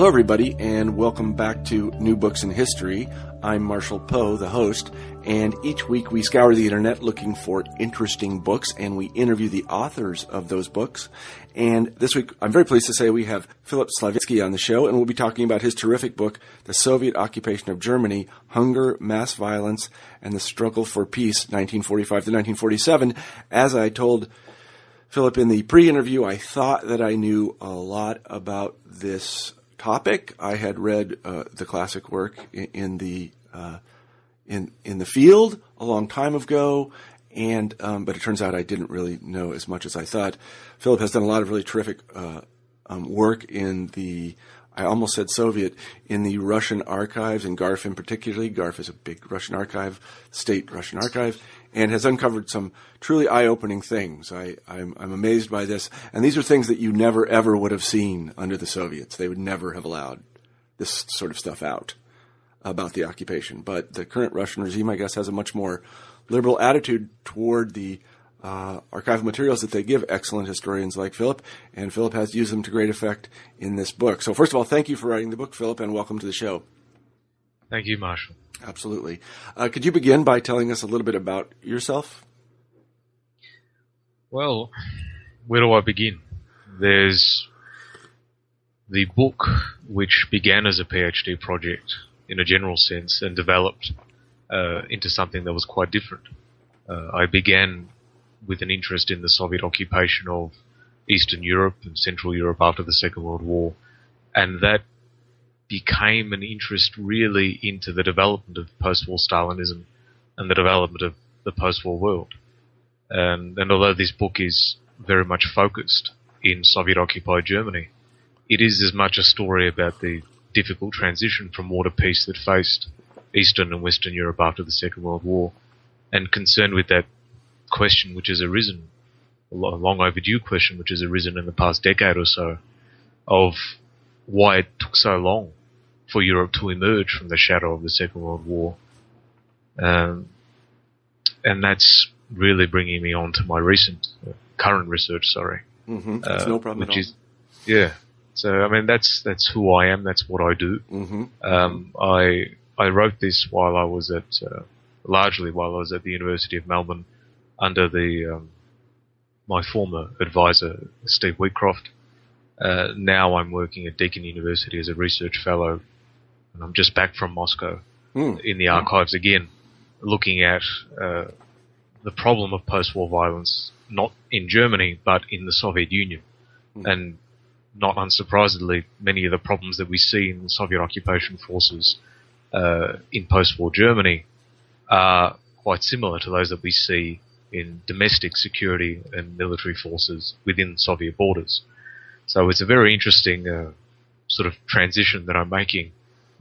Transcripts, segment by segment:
Hello, everybody, and welcome back to New Books in History. I'm Marshall Poe, the host, and each week we scour the internet looking for interesting books and we interview the authors of those books. And this week, I'm very pleased to say we have Filip Slaveski on the show, and we'll be talking about his terrific book, The Soviet Occupation of Germany Hunger, Mass Violence, and the Struggle for Peace, 1945 to 1947. As I told Philip in the pre interview, I thought that I knew a lot about this topic. I had read uh, the classic work in, in the uh, in in the field a long time ago, and um, but it turns out I didn't really know as much as I thought. Filip has done a lot of really terrific uh, um, work in the. I almost said Soviet in the Russian archives, and Garf in particularly. Garf is a big Russian archive, state Russian archive, and has uncovered some truly eye-opening things. I, I'm, I'm amazed by this, and these are things that you never ever would have seen under the Soviets. They would never have allowed this sort of stuff out about the occupation. But the current Russian regime, I guess, has a much more liberal attitude toward the uh, archival materials that they give excellent historians like Filip, and Filip has used them to great effect in this book. So, first of all, thank you for writing the book, Filip, and welcome to the show. Thank you, Marshall. Absolutely. Uh, could you begin by telling us a little bit about yourself? Well, where do I begin? There's the book, which began as a PhD project in a general sense and developed uh, into something that was quite different. Uh, I began with an interest in the Soviet occupation of Eastern Europe and Central Europe after the Second World War, and that became an interest really into the development of post-war Stalinism and the development of the post-war world. And, and although this book is very much focused in Soviet-occupied Germany, it is as much a story about the difficult transition from war to peace that faced Eastern and Western Europe after the Second World War, and concerned with that question which has arisen, a long overdue question which has arisen in the past decade or so, of why it took so long for Europe to emerge from the shadow of the Second World War. Um, and that's really bringing me on to my recent, uh, current research. Sorry, mm-hmm. that's uh, no problem which is, yeah. So I mean, that's that's who I am. That's what I do. Mm-hmm. Um, I I wrote this while I was at, uh, largely while I was at the University of Melbourne, under the um, my former advisor Steve Wheatcroft. Uh, now I'm working at Deakin University as a research fellow and I'm just back from Moscow mm. in the archives again, looking at uh, the problem of post-war violence, not in Germany but in the Soviet Union, mm. and not unsurprisingly, many of the problems that we see in Soviet occupation forces uh, in post-war Germany are quite similar to those that we see in domestic security and military forces within Soviet borders. So it's a very interesting uh, sort of transition that I'm making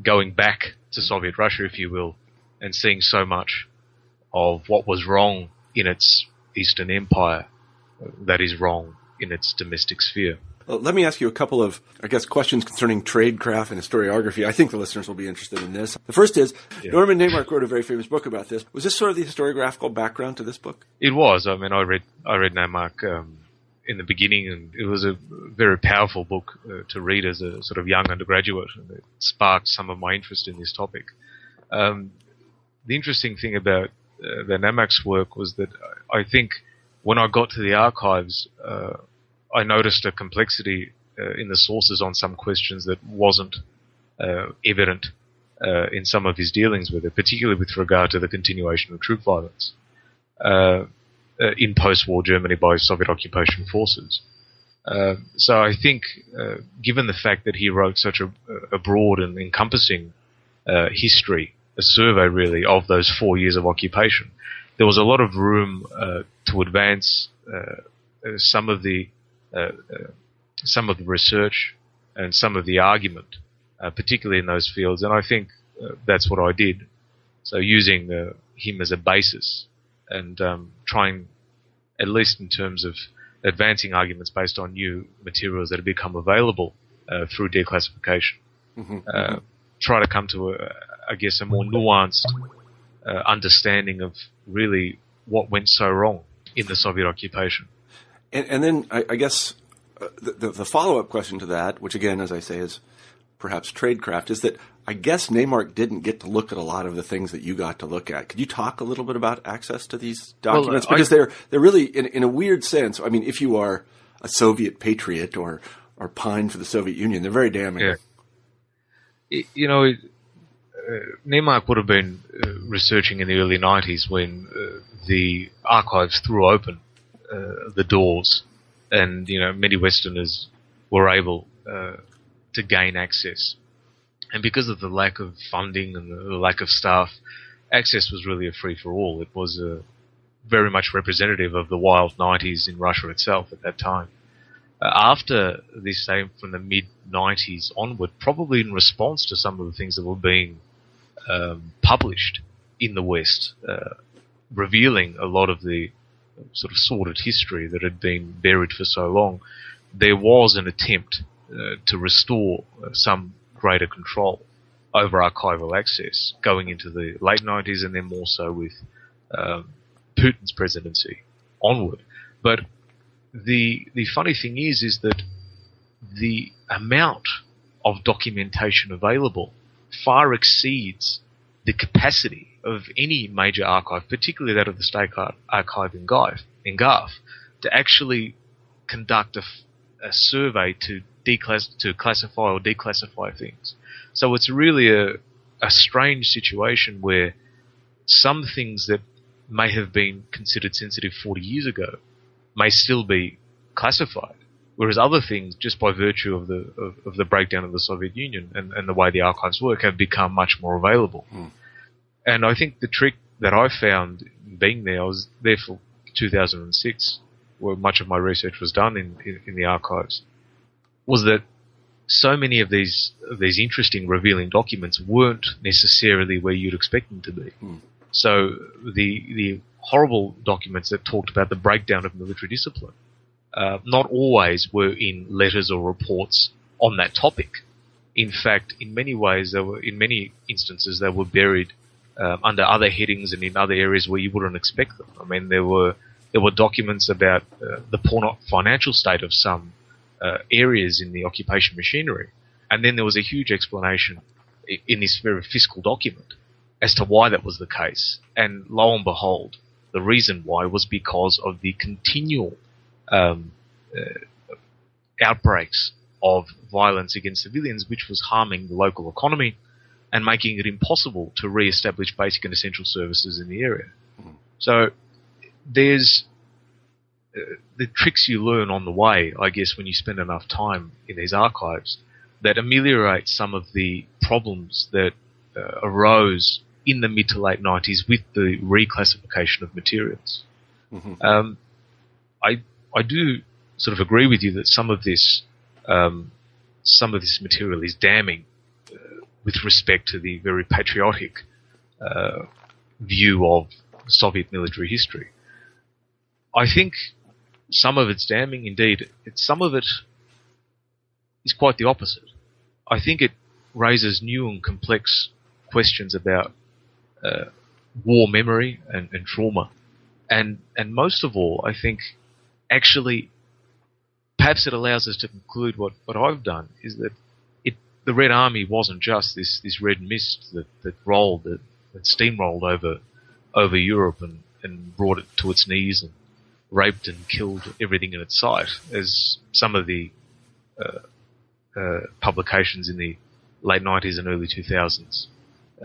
going back to Soviet Russia, if you will, and seeing so much of what was wrong in its Eastern Empire that is wrong in its domestic sphere. Well, let me ask you a couple of, I guess, questions concerning tradecraft and historiography. I think the listeners will be interested in this. The first is yeah. Norman Naimark wrote a very famous book about this. Was this sort of the historiographical background to this book? It was. I mean, I read I read Naimark um, in the beginning, and it was a very powerful book uh, to read as a sort of young undergraduate, and it sparked some of my interest in this topic. Um, the interesting thing about uh, the Naimark's work was that I think when I got to the archives, uh, I noticed a complexity uh, in the sources on some questions that wasn't uh, evident uh, in some of his dealings with it, particularly with regard to the continuation of troop violence uh, in post-war Germany by Soviet occupation forces. Uh, so I think, uh, given the fact that he wrote such a, a broad and encompassing uh, history, a survey really of those four years of occupation, there was a lot of room uh, to advance some of the some of the research and some of the argument, particularly in those fields. And I think that's what I did. So using him as a basis and um, trying, at least in terms of advancing arguments based on new materials that have become available uh, through declassification, mm-hmm. Uh, try to come to, a, I guess, a more nuanced uh, understanding of really what went so wrong in the Soviet occupation. And, and then I, I guess uh, the, the follow up question to that, which again, as I say, is perhaps tradecraft, is that I guess Naimark didn't get to look at a lot of the things that you got to look at. Could you talk a little bit about access to these documents? Well, because I, they're they're really in, in a weird sense. I mean, if you are a Soviet patriot or or pine for the Soviet Union, they're very damning. Yeah. You know, uh, Naimark would have been uh, researching in the early 90s when uh, the archives threw open uh, the doors and, you know, many Westerners were able uh, to gain access. And because of the lack of funding and the lack of staff, access was really a free for all. It was uh, very much representative of the wild 90s in Russia itself at that time. Uh, after this, say, from the mid 90s onward, probably in response to some of the things that were being um, published in the West, uh, revealing a lot of the sort of sordid history that had been buried for so long, there was an attempt uh, to restore uh, some greater control over archival access going into the late 90s and then more so with um, Putin's presidency onward. But the the funny thing is is that the amount of documentation available far exceeds the capacity of any major archive, particularly that of the State Archive in GARF, in to actually conduct a, a survey to declass- to classify or declassify things. So it's really a, a strange situation where some things that may have been considered sensitive 40 years ago may still be classified. Whereas other things, just by virtue of the of, of the breakdown of the Soviet Union and, and, the way the archives work, have become much more available. Mm. And I think the trick that I found being there, I was there for 2006, where much of my research was done in, in, in the archives, was that so many of these of these interesting, revealing documents weren't necessarily where you'd expect them to be. Mm. So the the horrible documents that talked about the breakdown of military discipline uh, not always were in letters or reports on that topic. In fact, in many ways, they were in many instances they were buried uh, under other headings and in other areas where you wouldn't expect them. I mean, there were there were documents about uh, the poor financial state of some uh, areas in the occupation machinery, and then there was a huge explanation in this very fiscal document as to why that was the case. And lo and behold, the reason why was because of the continual um, uh, outbreaks of violence against civilians, which was harming the local economy and making it impossible to re-establish basic and essential services in the area. Mm. So there's the tricks you learn on the way, I guess, when you spend enough time in these archives that ameliorate some of the problems that uh, arose in the mid to late 90s with the reclassification of materials. Mm-hmm. Um, I I do sort of agree with you that some of this um, some of this material is damning uh, with respect to the very patriotic uh, view of Soviet military history. I think some of it's damning, indeed. It, some of it is quite the opposite. I think it raises new and complex questions about uh, war memory and, and trauma, and and most of all, I think actually, perhaps it allows us to conclude what, what I've done is that it, the Red Army wasn't just this, this red mist that, that rolled, that, that steamrolled over, over Europe and, and brought it to its knees and raped and killed everything in its sight, as some of the uh, uh, publications in the late 90s and early 2000s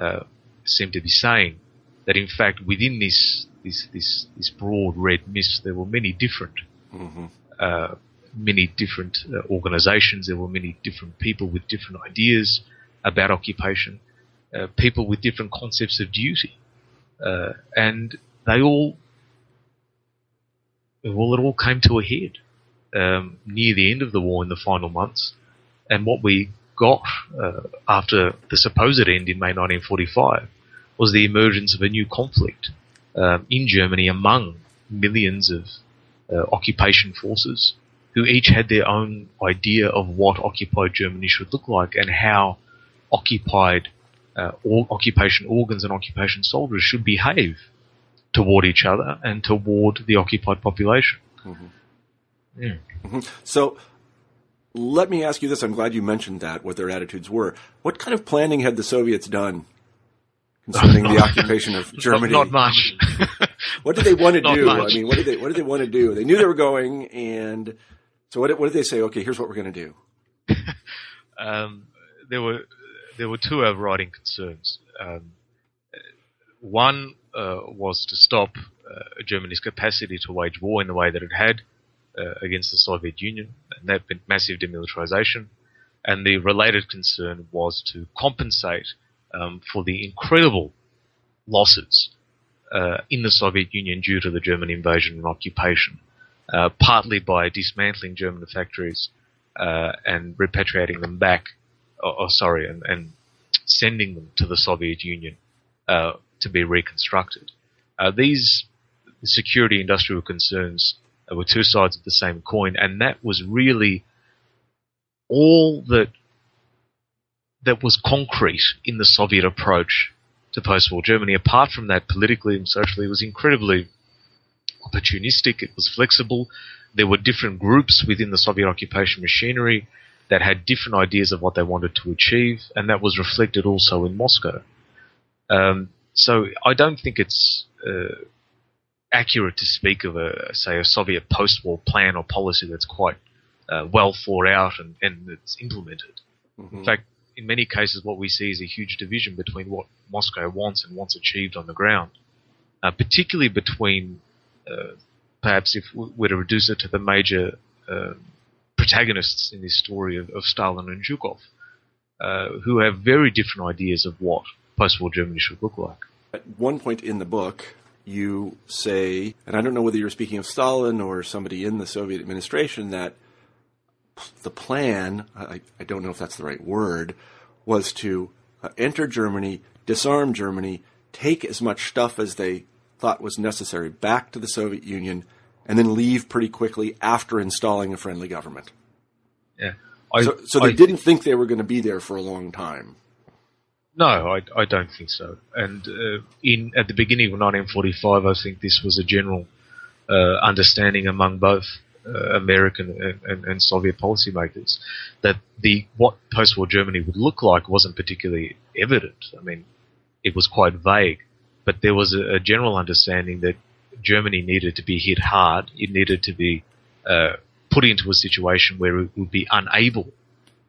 uh, seem to be saying. That in fact, within this this this this broad red mist, there were many different mm-hmm. uh, many different uh, organizations. There were many different people with different ideas about occupation, uh, people with different concepts of duty, uh, and they all, well, it all came to a head um, near the end of the war in the final months, and what we got uh, after the supposed end in May 1945 was the emergence of a new conflict um, in Germany among millions of uh, occupation forces who each had their own idea of what occupied Germany should look like and how occupied uh, all occupation organs and occupation soldiers should behave toward each other and toward the occupied population. Mm-hmm. Yeah. Mm-hmm. So, let me ask you this. I'm glad you mentioned that, what their attitudes were. What kind of planning had the Soviets done concerning the occupation of Germany? Not, much. what did they want to do? Much. I mean, what did they what did they want to do? They knew they were going, and so what? What did they say? Okay, here's what we're going to do. um, there were there were two overriding concerns. Um, one uh, was to stop uh, Germany's capacity to wage war in the way that it had uh, against the Soviet Union, and that meant massive demilitarization. And the related concern was to compensate um, for the incredible losses uh, in the Soviet Union due to the German invasion and occupation, partly by dismantling German factories and repatriating them back, or, or sorry, and, and, sending them to the Soviet Union uh, to be reconstructed. Uh, these security industrial concerns were two sides of the same coin, and that was really all that that was concrete in the Soviet approach to post-war Germany. Apart from that, politically and socially, it was incredibly opportunistic. It was flexible. There were different groups within the Soviet occupation machinery that had different ideas of what they wanted to achieve, and that was reflected also in Moscow. Um, so I don't think it's uh, accurate to speak of a say a Soviet post-war plan or policy that's quite uh, well thought out and, and it's implemented. Mm-hmm. In fact, in many cases, what we see is a huge division between what Moscow wants and what's achieved on the ground, uh, particularly between, uh, perhaps if we were to reduce it to the major um, protagonists in this story of, of Stalin and Zhukov, uh, who have very different ideas of what post-war Germany should look like. At one point in the book, you say, and I don't know whether you're speaking of Stalin or somebody in the Soviet administration, that the plan, I, I don't know if that's the right word, was to uh, enter Germany, disarm Germany, take as much stuff as they thought was necessary back to the Soviet Union, and then leave pretty quickly after installing a friendly government. Yeah. I, so, so they I, didn't think they were going to be there for a long time. No, I, I don't think so. And uh, in at the beginning of 1945, I think this was a general uh, understanding among both uh, American and, and, Soviet policymakers that the what post-war Germany would look like wasn't particularly evident. I mean, it was quite vague, but there was a, a general understanding that Germany needed to be hit hard. It needed to be uh, put into a situation where it would be unable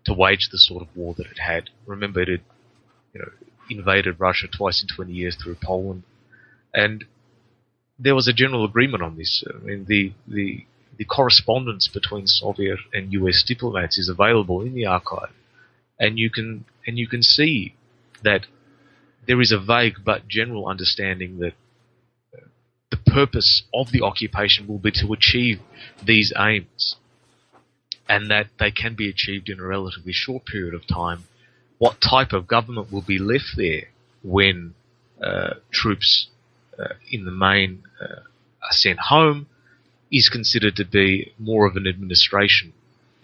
to wage the sort of war that it had. Remember, it had you know, invaded Russia twice in 20 years through Poland. And there was a general agreement on this. I mean, the, the, the correspondence between Soviet and US diplomats is available in the archive. And you can, and you can see that there is a vague but general understanding that uh, the purpose of the occupation will be to achieve these aims and that they can be achieved in a relatively short period of time what type of government will be left there when uh, troops uh, in the main uh, are sent home is considered to be more of an administration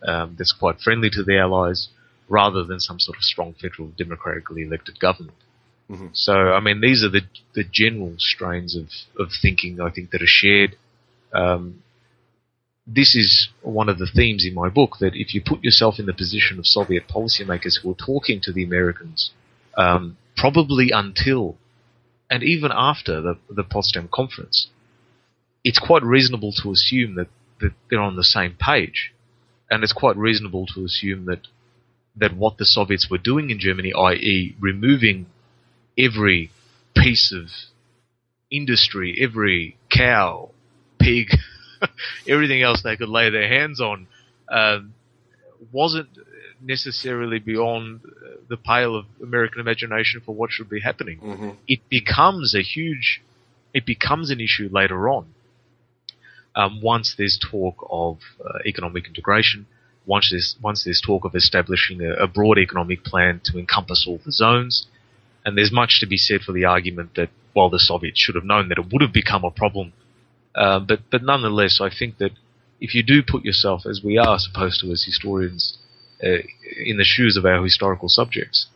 um, that's quite friendly to the Allies rather than some sort of strong federal democratically elected government. Mm-hmm. So, I mean, these are the the general strains of, of thinking I think that are shared. Um, this is one of the themes in my book that if you put yourself in the position of Soviet policymakers who are talking to the Americans, um, probably until and even after the, the Potsdam conference, it's quite reasonable to assume that, that they're on the same page. And it's quite reasonable to assume that that what the Soviets were doing in Germany, i.e., removing every piece of industry, every cow, pig, everything else they could lay their hands on um, wasn't necessarily beyond the pale of American imagination for what should be happening. Mm-hmm. It becomes a huge, it becomes an issue later on Um, once there's talk of uh, economic integration, once there's once there's talk of establishing a, a, broad economic plan to encompass all the zones, and there's much to be said for the argument that while the Soviets should have known that it would have become a problem, uh, but but nonetheless, I think that if you do put yourself, as we are supposed to as historians, uh, in the shoes of our historical subjects,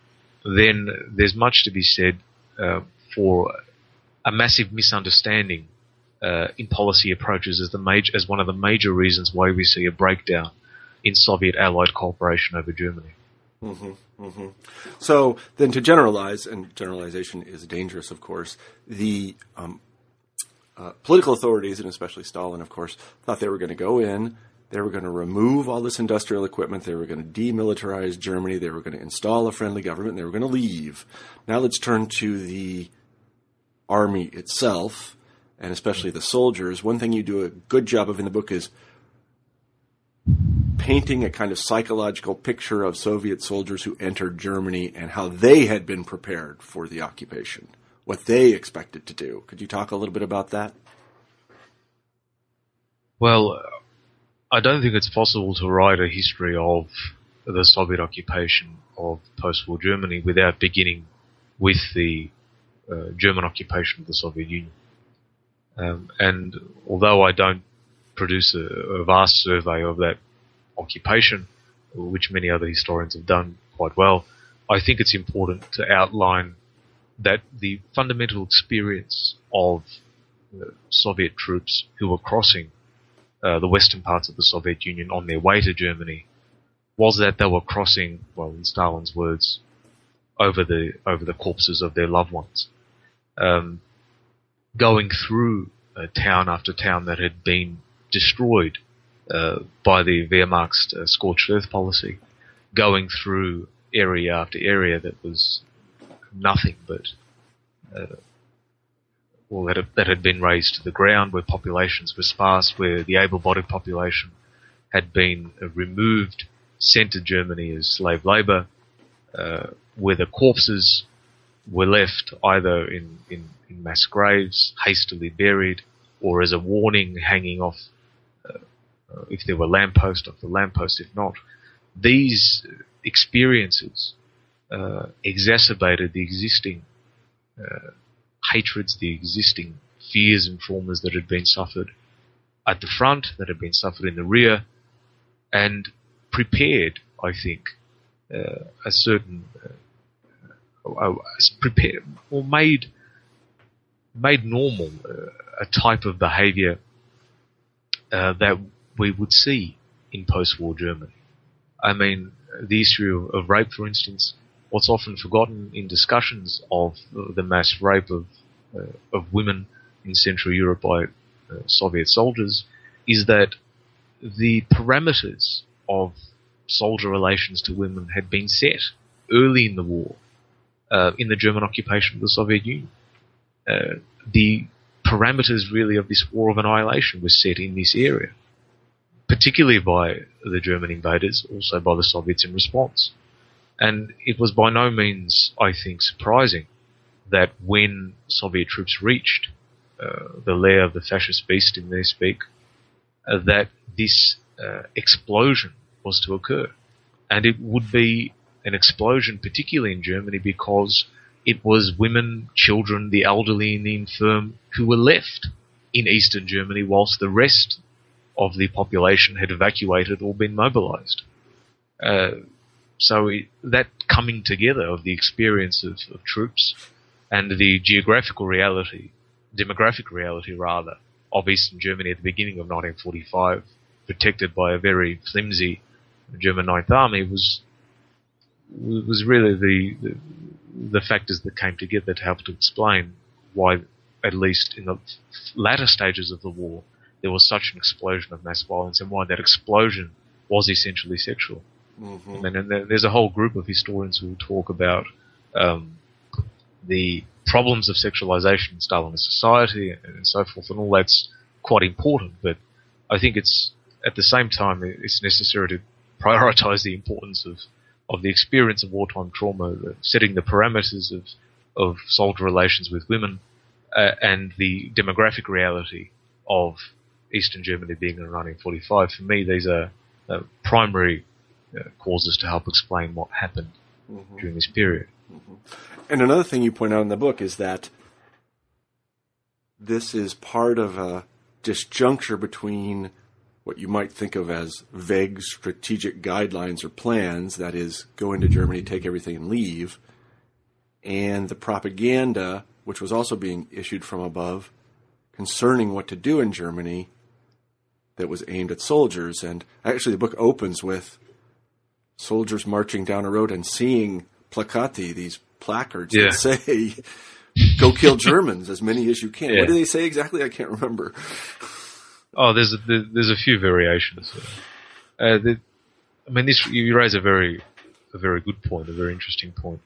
then there's much to be said uh, for a massive misunderstanding uh, in policy approaches as the major, as one of the major reasons why we see a breakdown in Soviet Allied cooperation over Germany. Mm-hmm, mm-hmm. So then, to generalize, and generalization is dangerous, of course. The um, uh, political authorities, and especially Stalin, of course, thought they were going to go in, they were going to remove all this industrial equipment, they were going to demilitarize Germany, they were going to install a friendly government, they were going to leave. Now let's turn to the army itself, and especially the soldiers. One thing you do a good job of in the book is painting a kind of psychological picture of Soviet soldiers who entered Germany and how they had been prepared for the occupation, what they expected to do. Could you talk a little bit about that? Well, I don't think it's possible to write a history of the Soviet occupation of post-war Germany without beginning with the uh, German occupation of the Soviet Union. Um, and although I don't produce a, a, vast survey of that occupation, which many other historians have done quite well, I think it's important to outline that the fundamental experience of uh, Soviet troops who were crossing uh, the western parts of the Soviet Union on their way to Germany was that they were crossing, well, in Stalin's words, over the over the corpses of their loved ones, um, going through uh, town after town that had been destroyed uh, by the Wehrmacht's uh, scorched earth policy, going through area after area that was nothing but uh, well that, that had been razed to the ground, where populations were sparse, where the able-bodied population had been uh, removed, sent to Germany as slave labor, uh, where the corpses were left either in, in, in, mass graves, hastily buried, or as a warning hanging off uh, if there were lampposts off the lamppost, if not. These experiences uh, exacerbated the existing uh, hatreds, the existing fears and traumas that had been suffered at the front, that had been suffered in the rear, and prepared, I think, uh, a certain uh, uh prepared or made made normal uh, a type of behaviour uh, that we would see in post-war Germany. I mean, the issue of rape, for instance, what's often forgotten in discussions of the mass rape of uh, of women in Central Europe by uh, Soviet soldiers is that the parameters of soldier relations to women had been set early in the war, uh, in the German occupation of the Soviet Union. Uh, the parameters really of this war of annihilation were set in this area, particularly by the German invaders, also by the Soviets in response. And it was by no means, I think, surprising that when Soviet troops reached uh, the lair of the fascist beast in their speak, uh, that this uh, explosion was to occur. And it would be an explosion, particularly in Germany, because it was women, children, the elderly, and the infirm who were left in eastern Germany whilst the rest of the population had evacuated or been mobilized. Uh, so it, that coming together of the experience of, of, troops and the geographical reality, demographic reality rather, of Eastern Germany at the beginning of 1945, protected by a very flimsy German Ninth Army, was was really the, the, the factors that came together to help to explain why, at least in the latter stages of the war, there was such an explosion of mass violence, and why that explosion was essentially sexual. Mm-hmm. And, and, there's a whole group of historians who talk about um, the problems of sexualization in Stalinist society and, and, so forth, and all that's quite important. But I think it's at the same time it's necessary to prioritize the importance of of the experience of wartime trauma, setting the parameters of of soldier relations with women, uh, and the demographic reality of Eastern Germany being in 1945. For me, these are uh, primary uh, causes to help explain what happened mm-hmm. during this period. Mm-hmm. And another thing you point out in the book is that this is part of a disjuncture between what you might think of as vague strategic guidelines or plans, that is, go into Germany, take everything, and leave, and the propaganda, which was also being issued from above, concerning what to do in Germany, that was aimed at soldiers. And actually, the book opens with soldiers marching down a road and seeing placati, these placards yeah. that say, go kill Germans, as many as you can. Yeah. What do they say exactly? I can't remember. Oh, there's a, there's a few variations. Uh, the, I mean, this you raise a very a very good point, a very interesting point,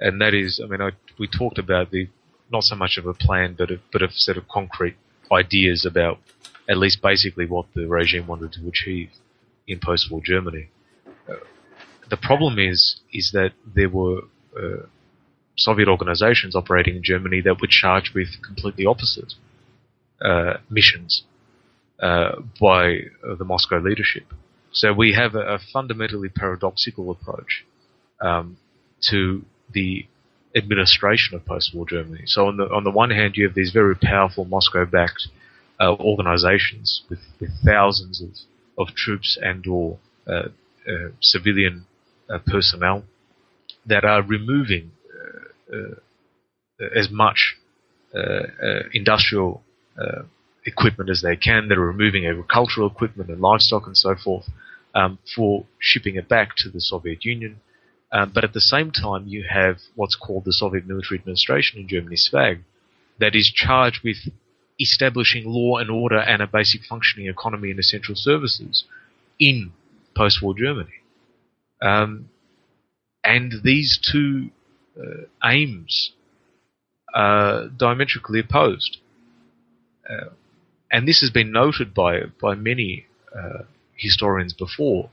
and that is, I mean, I, we talked about the not so much of a plan, but a, but a set of concrete ideas about at least basically what the regime wanted to achieve in post-war Germany. Uh, the problem is is that there were uh, Soviet organizations operating in Germany that were charged with completely opposite uh, missions uh, by uh, the Moscow leadership. So we have a, a fundamentally paradoxical approach um, to the administration of post-war Germany. So on the on the one hand, you have these very powerful Moscow-backed uh, organizations with, with thousands of, of troops and or uh, uh, civilian Uh, personnel that are removing uh, uh, as much industrial equipment as they can. They're removing agricultural equipment and livestock and so forth um, for shipping it back to the Soviet Union. Um, but at the same time, you have what's called the Soviet Military Administration in Germany, SVAG, that is charged with establishing law and order and a basic functioning economy and essential services in post-war Germany. Um, and these two uh, aims are diametrically opposed. Uh, and this has been noted by by many uh, historians before.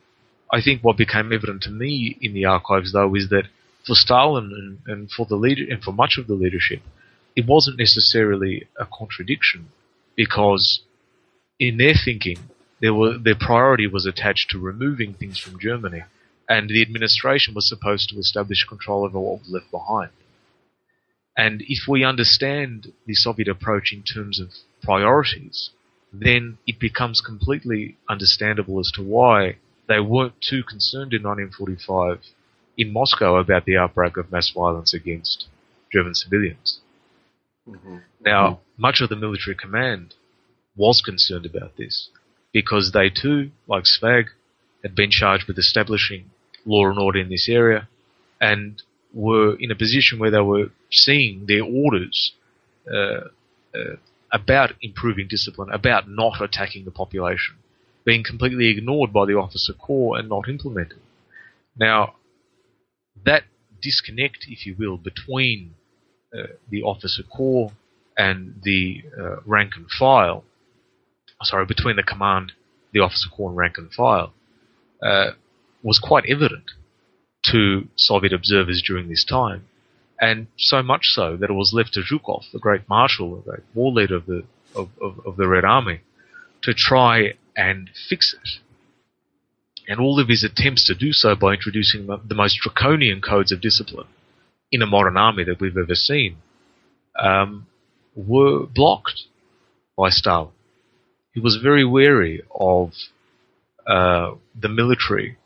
I think what became evident to me in the archives, though, is that for Stalin and, and for the leader and for much of the leadership, it wasn't necessarily a contradiction, because in their thinking, there were their priority was attached to removing things from Germany, and the administration was supposed to establish control over what was left behind. And if we understand the Soviet approach in terms of priorities, then it becomes completely understandable as to why they weren't too concerned in 1945 in Moscow about the outbreak of mass violence against German civilians. Mm-hmm. Now, mm-hmm. much of the military command was concerned about this because they too, like SVAG, had been charged with establishing law and order in this area and were in a position where they were seeing their orders uh, uh, about improving discipline, about not attacking the population, being completely ignored by the officer corps and not implemented. Now, that disconnect, if you will, between uh, the officer corps and the uh, rank and file, sorry, between the command, the officer corps and rank and file, uh, was quite evident to Soviet observers during this time and so much so that it was left to Zhukov, the great marshal, the great war leader of the of, of, of the Red Army, to try and fix it. And all of his attempts to do so by introducing the most draconian codes of discipline in a modern army that we've ever seen um, were blocked by Stalin. He was very wary of uh, the military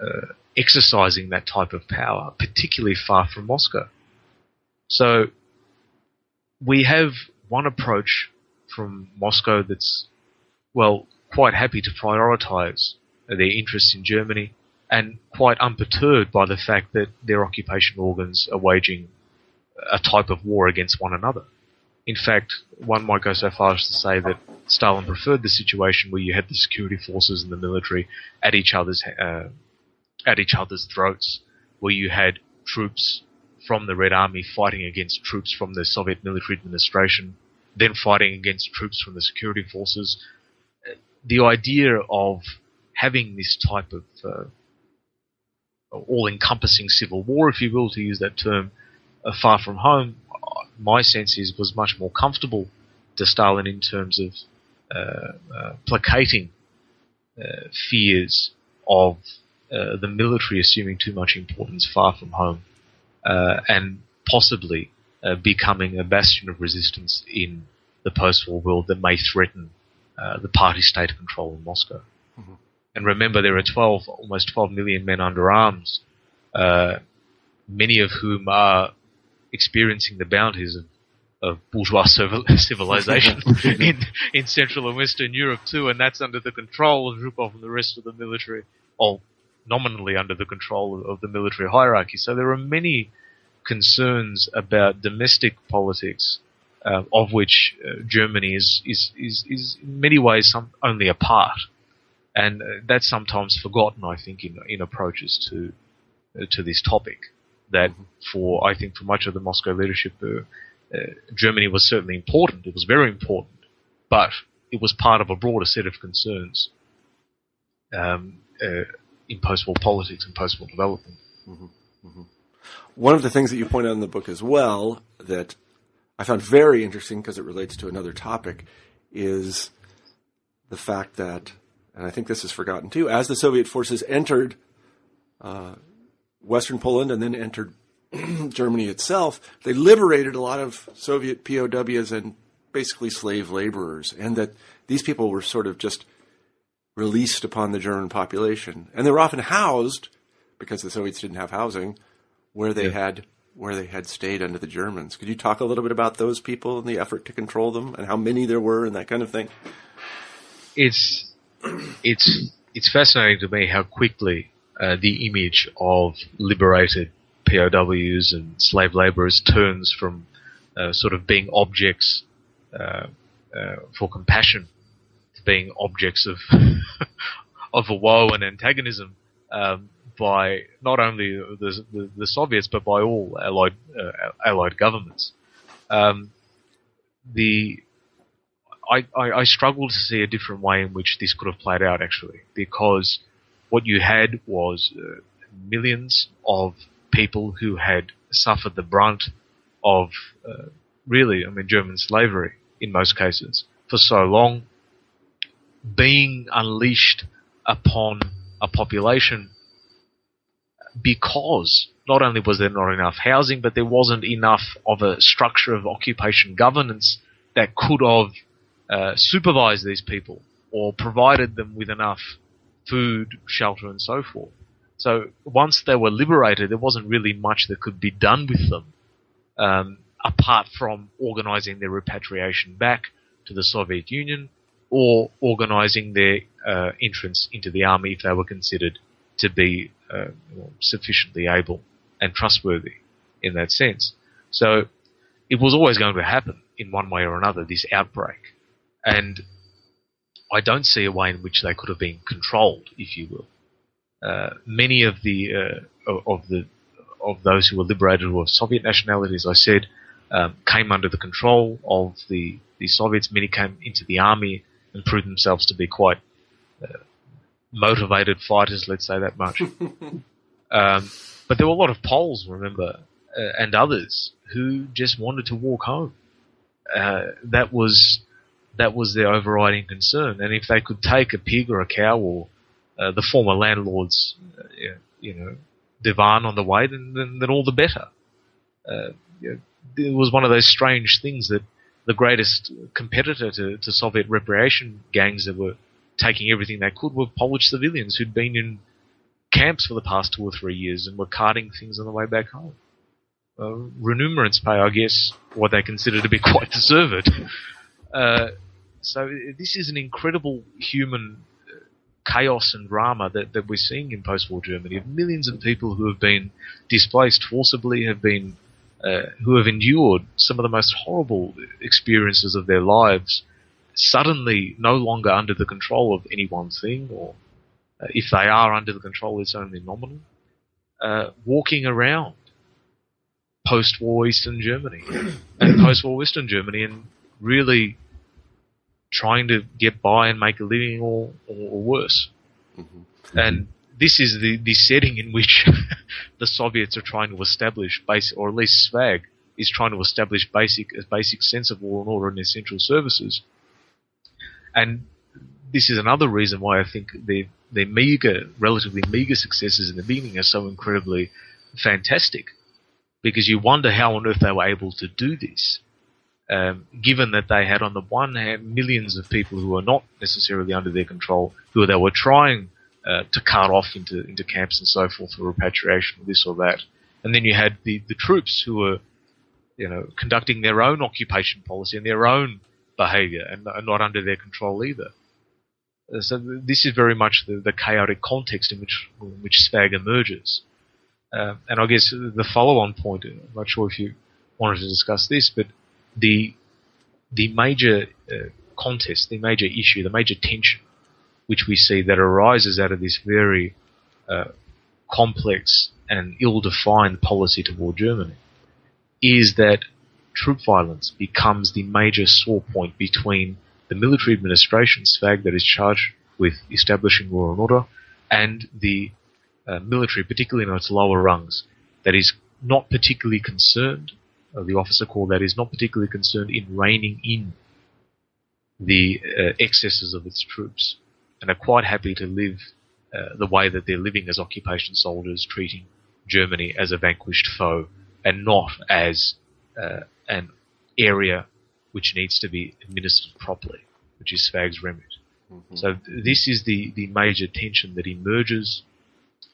uh, exercising that type of power, particularly far from Moscow. So we have one approach from Moscow that's, well, quite happy to prioritize their interests in Germany and quite unperturbed by the fact that their occupation organs are waging a type of war against one another. In fact, one might go so far as to say that Stalin preferred the situation where you had the security forces and the military at each other's uh, at each other's throats, where you had troops from the Red Army fighting against troops from the Soviet military administration, then fighting against troops from the security forces. The idea of having this type of uh, all-encompassing civil war, if you will, to use that term, uh, far from home, my sense is was much more comfortable to Stalin in terms of uh, uh, placating uh, fears of uh, the military assuming too much importance far from home uh, and possibly becoming a bastion of resistance in the post-war world that may threaten the party state control in Moscow. Mm-hmm. And remember, there are 12, almost 12 million men under arms, many of whom are experiencing the bounties of of bourgeois civilization in, in Central and Western Europe too, and that's under the control of Zhukov and the rest of the military, or nominally under the control of, the military hierarchy. So there are many concerns about domestic politics, uh, of which uh, Germany is, is, is, is in many ways some, only a part. And uh, that's sometimes forgotten, I think, in, in approaches to, uh, to this topic. That for, I think, for much of the Moscow leadership, uh, uh, Germany was certainly important. It was very important, but it was part of a broader set of concerns um, in post-war politics and post-war development. Mm-hmm. Mm-hmm. One of the things that you point out in the book as well that I found very interesting because it relates to another topic is the fact that, and I think this is forgotten too, as the Soviet forces entered uh, Western Poland and then entered Germany itself, they liberated a lot of Soviet POWs and basically slave laborers, and that these people were sort of just released upon the German population, and they were often housed because the Soviets didn't have housing where they yeah. had where they had stayed under the Germans. Could you talk a little bit about those people and the effort to control them, and how many there were, and that kind of thing? It's it's it's fascinating to me how quickly uh, the image of liberated POWs and slave laborers turns from uh, sort of being objects uh, uh, for compassion to being objects of of a woe and antagonism um, by not only the, the, the, Soviets but by all allied uh, allied governments. Um, the I, I, I struggle to see a different way in which this could have played out actually because what you had was uh, millions of people who had suffered the brunt of uh, really, I mean, German slavery in most cases for so long, being unleashed upon a population because not only was there not enough housing, but there wasn't enough of a structure of occupation governance that could have uh, supervised these people or provided them with enough food, shelter, and so forth. So once they were liberated, there wasn't really much that could be done with them, um, apart from organizing their repatriation back to the Soviet Union or organizing their uh, entrance into the army if they were considered to be uh, sufficiently able and trustworthy in that sense. So it was always going to happen in one way or another, this outbreak. And I don't see a way in which they could have been controlled, if you will. Uh, many of the uh, of the of those who were liberated were Soviet nationality, as I said, um, came under the control of the the Soviets. Many came into the army and prove themselves to be quite uh, motivated fighters. Let's say that much. um, but there were a lot of Poles, remember, uh, and others who just wanted to walk home. Uh, that was that was their overriding concern. And if they could take a pig or a cow or uh, the former landlord's, uh, you know, divan on the way, then, then, then all the better. Uh, it was one of those strange things that the greatest competitor to, to Soviet reparation gangs that were taking everything they could were Polish civilians who'd been in camps for the past two or three years and were carting things on the way back home. Uh, pay, I guess, what they consider to be quite deserved. Uh, so this is an incredible human chaos and drama that, that we're seeing in post-war Germany of millions of people who have been displaced forcibly, have been uh, who have endured some of the most horrible experiences of their lives, suddenly no longer under the control of any one thing, or uh, if they are under the control, it's only nominal. Uh, walking around post-war Eastern Germany and post-war Western Germany, and really trying to get by and make a living or, or worse. Mm-hmm. And this is the, the setting in which the Soviets are trying to establish basic, or at least SVAG is trying to establish basic, a basic sense of law and order in essential services. And this is another reason why I think their their meager, relatively meager successes in the beginning are so incredibly fantastic, because you wonder how on earth they were able to do this. Um, given that they had on the one hand millions of people who were not necessarily under their control, who they were trying uh, to cart off into into camps and so forth for repatriation, this or that, and then you had the the troops who were, you know, conducting their own occupation policy and their own behaviour and, and not under their control either. Uh, so this is very much the, the chaotic context in which in which SVAG emerges. Uh, and I guess the follow-on point, I'm not sure if you wanted to discuss this, but the the major uh, contest, the major issue, the major tension, which we see that arises out of this very uh, complex and ill-defined policy toward Germany, is that troop violence becomes the major sore point between the military administration, SVAG, that is charged with establishing law and order, and the uh, military, particularly in its lower rungs, that is not particularly concerned, uh, the officer corps that is not particularly concerned in reining in the uh, excesses of its troops, and are quite happy to live uh, the way that they're living as occupation soldiers, treating Germany as a vanquished foe, and not as uh, an area which needs to be administered properly, which is SVAG's remit. Mm-hmm. So this is the, the major tension that emerges.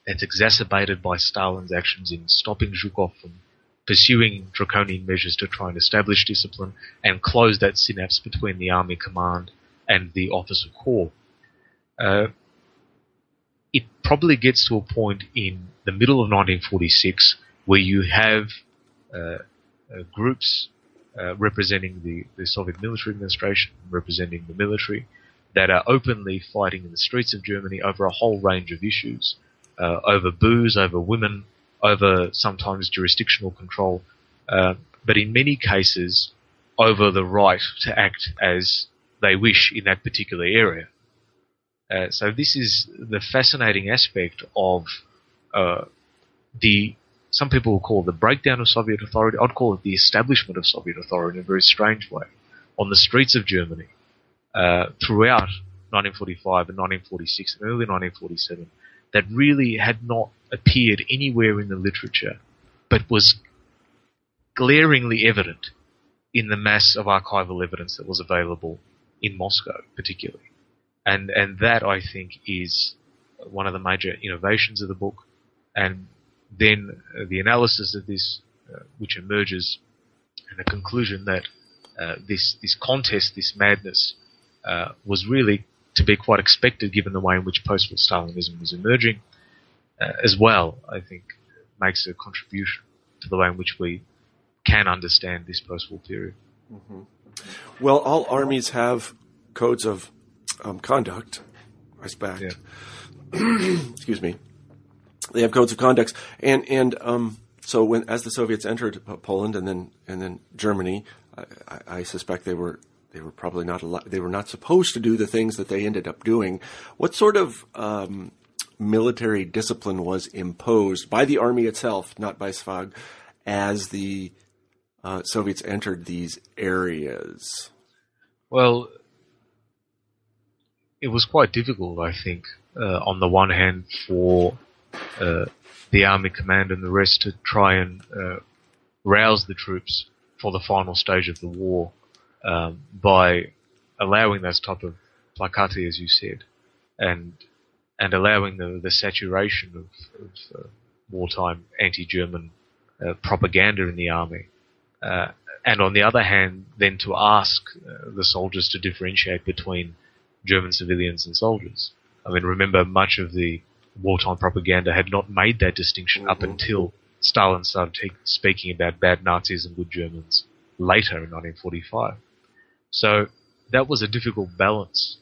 It's exacerbated by Stalin's actions in stopping Zhukov from pursuing draconian measures to try and establish discipline and close that synapse between the army command and the officer corps. Uh, it probably gets to a point in the middle of 1946 where you have uh, uh, groups uh, representing the, the Soviet military administration, representing the military, that are openly fighting in the streets of Germany over a whole range of issues, uh, over booze, over women, over sometimes jurisdictional control, uh, but in many cases over the right to act as they wish in that particular area. Uh, so this is the fascinating aspect of uh, the some people will call the breakdown of Soviet authority. I'd call it the establishment of Soviet authority in a very strange way on the streets of Germany uh, throughout 1945 and 1946 and early 1947 that really had not appeared anywhere in the literature, but was glaringly evident in the mass of archival evidence that was available in Moscow, particularly. And and that I think is one of the major innovations of the book, and then the analysis of this, uh, which emerges, and the conclusion that uh, this this contest, this madness, uh, was really to be quite expected given the way in which post-war Stalinism was emerging, uh, as well. I think makes a contribution to the way in which we can understand this post-war period. Mm-hmm. Well, all armies have codes of um, conduct. I expect. Yeah. Excuse me they have codes of conduct, and and um, so when as the Soviets entered Poland and then and then Germany, I, I suspect they were they were probably not al- they were not supposed to do the things that they ended up doing. What sort of um, military discipline was imposed by the army itself, not by SVAG, as the uh, Soviets entered these areas? Well, it was quite difficult, I think, uh, on the one hand for uh, the army command and the rest to try and uh, rouse the troops for the final stage of the war um, by allowing those type of placati, as you said, and and allowing the, the saturation of, of uh, wartime anti-German uh, propaganda in the army. Uh, and on the other hand, then to ask uh, the soldiers to differentiate between German civilians and soldiers. I mean, remember much of the wartime propaganda had not made that distinction mm-hmm. up until Stalin started speaking about bad Nazis and good Germans later in 1945. So that was a difficult balance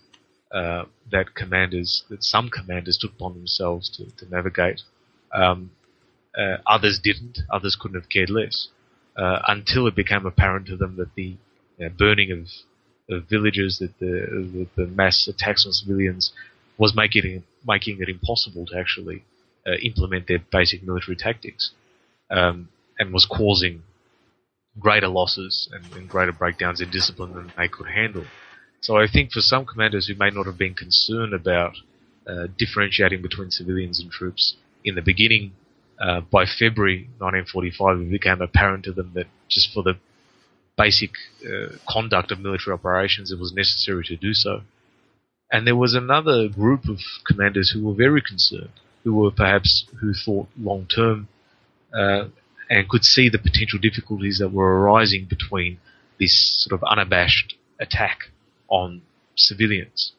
uh, that commanders, that some commanders took upon themselves to, to navigate. Um, uh, others didn't. Others couldn't have cared less uh, until it became apparent to them that the you know, burning of, of villages, that the, the, the mass attacks on civilians was making it, making it impossible to actually uh, implement their basic military tactics, um, and was causing greater losses and, and, greater breakdowns in discipline than they could handle. So I think for some commanders who may not have been concerned about uh, differentiating between civilians and troops in the beginning, uh, by February 1945, it became apparent to them that just for the basic uh, conduct of military operations, it was necessary to do so. And there was another group of commanders who were very concerned, who were perhaps who thought long term uh, and could see the potential difficulties that were arising between this sort of unabashed attack on civilians.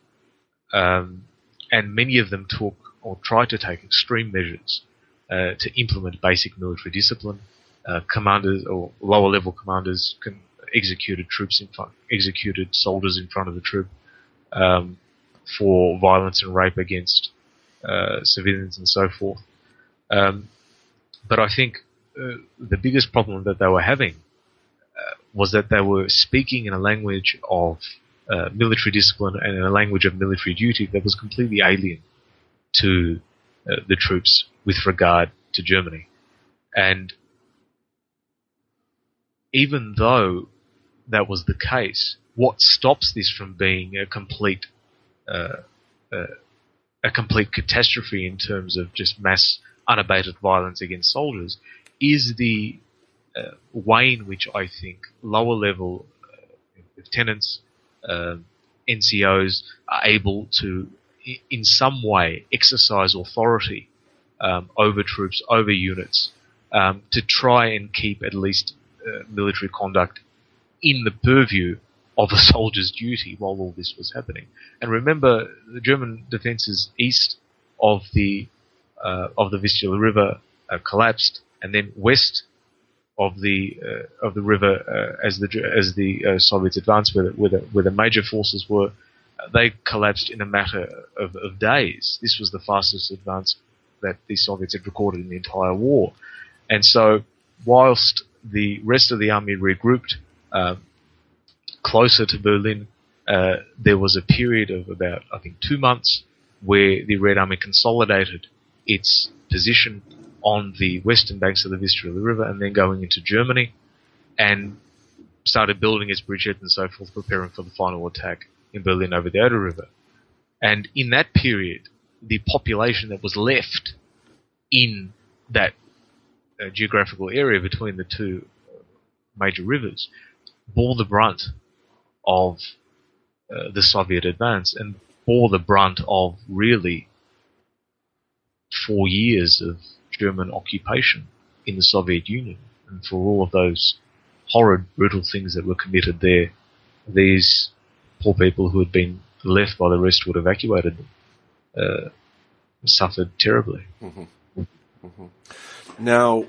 Um, and many of them took or tried to take extreme measures uh, to implement basic military discipline. Uh, commanders or lower level commanders executed troops in front, executed soldiers in front of the troop um, for violence and rape against uh, civilians and so forth. Um, but I think uh, the biggest problem that they were having uh, was that they were speaking in a language of uh, military discipline and in a language of military duty that was completely alien to uh, the troops with regard to Germany. And even though that was the case, what stops this from being a complete uh, uh, a complete catastrophe in terms of just mass unabated violence against soldiers is the uh, way in which I think lower level uh, lieutenants, um, NCOs are able to, in some way, exercise authority um, over troops, over units, um, to try and keep at least uh, military conduct in the purview of a soldier's duty while all this was happening. And remember, the German defences east of the uh, of the Vistula River uh, collapsed, and then west of the uh, of the river uh, as the as the uh, Soviets advanced, where the, where the, where the major forces were, they collapsed in a matter of, of days. This was the fastest advance that the Soviets had recorded in the entire war, and so whilst the rest of the army regrouped um, closer to Berlin, uh, there was a period of about, I think, two months where the Red Army consolidated its position on the western banks of the Vistula River and then going into Germany and started building its bridgeheads and so forth, preparing for the final attack in Berlin over the Oder River. And in that period, the population that was left in that uh, geographical area between the two major rivers bore the brunt of uh, the Soviet advance and bore the brunt of really four years of German occupation in the Soviet Union. And for all of those horrid, brutal things that were committed there, these poor people who had been left by the rest would evacuated them uh, suffered terribly. Mm-hmm. Mm-hmm. Now,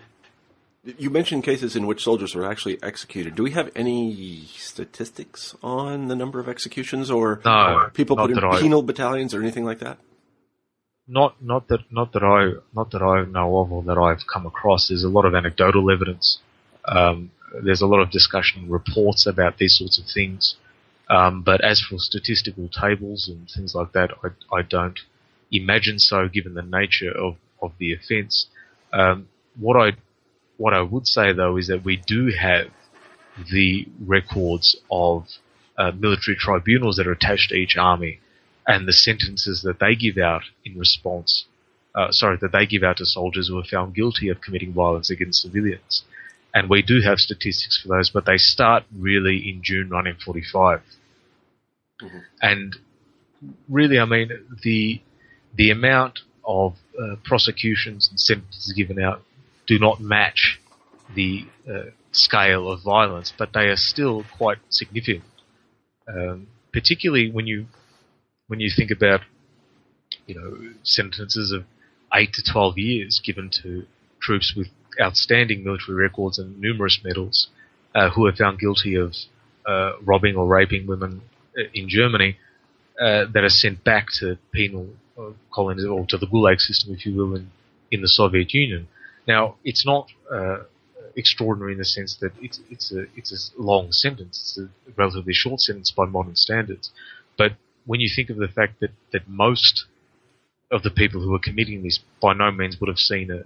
you mentioned cases in which soldiers were actually executed. Do we have any statistics on the number of executions or no, people put in I, penal battalions or anything like that? Not, not that, not that I, not that I know of or that I've come across. There's a lot of anecdotal evidence. Um, there's a lot of discussion reports about these sorts of things. Um, but as for statistical tables and things like that, I, I don't imagine so, given the nature of, of the offence. Um, what I what I would say though is that we do have the records of uh, military tribunals that are attached to each army and the sentences that they give out in response, uh, sorry, that they give out to soldiers who are found guilty of committing violence against civilians. And we do have statistics for those, but they start really in June 1945. Mm-hmm. And really, I mean, the the amount of uh, prosecutions and sentences given out do not match the uh, scale of violence, but they are still quite significant. Um, particularly when you when you think about you know sentences of eight to twelve years given to troops with outstanding military records and numerous medals uh, who are found guilty of uh, robbing or raping women uh, in Germany uh, that are sent back to penal uh, colonies or to the Gulag system, if you will, in, in the Soviet Union. Now, it's not uh, extraordinary in the sense that it's it's a it's a long sentence. It's a relatively short sentence by modern standards. But when you think of the fact that that most of the people who are committing this by no means would have seen a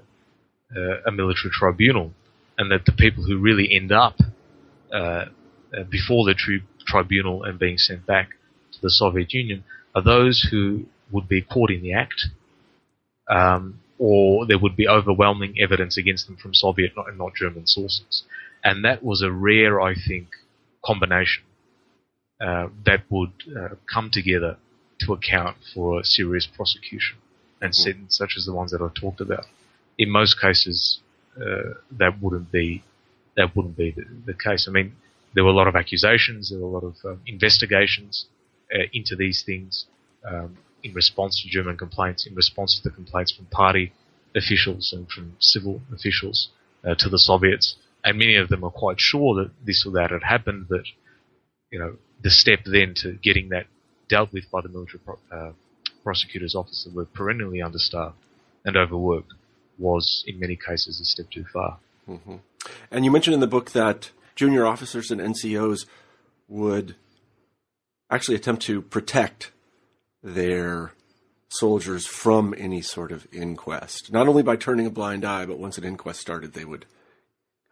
a, a military tribunal, and that the people who really end up uh, uh, before the tri- tribunal and being sent back to the Soviet Union are those who would be caught in the act, um, or there would be overwhelming evidence against them from Soviet and not German sources. And that was a rare, I think, combination uh, that would uh, come together to account for a serious prosecution and mm-hmm. sentence such as the ones that I've talked about. In most cases, uh, that wouldn't be that wouldn't be the, the, case. I mean, there were a lot of accusations, there were a lot of um, investigations uh, into these things um, in response to German complaints, in response to the complaints from party officials and from civil officials uh, to the Soviets, and many of them are quite sure that this or that had happened. That you know, the step then to getting that dealt with by the military pro- uh, prosecutor's office that were perennially understaffed and overworked was in many cases a step too far. Mm-hmm. And you mentioned in the book that junior officers and NCOs would actually attempt to protect their soldiers from any sort of inquest, not only by turning a blind eye, but once an inquest started, they would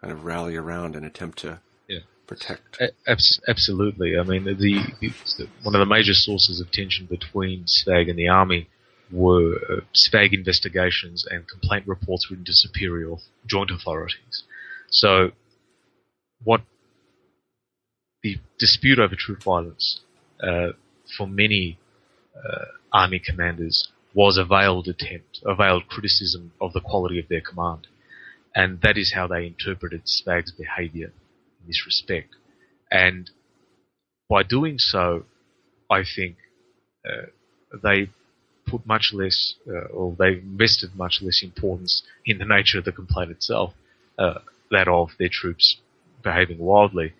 kind of rally around and attempt to yeah. protect. A- absolutely. I mean, the, the, one of the major sources of tension between SVAG and the army were uh, SVAG investigations and complaint reports written to superior joint authorities. So, what the dispute over troop violence uh, for many uh, army commanders was a veiled attempt, a veiled criticism of the quality of their command, and that is how they interpreted SVAG's behaviour in this respect. And by doing so, I think uh, they put much less, uh, or they invested much less importance in the nature of the complaint itself, uh, that of their troops behaving wildly,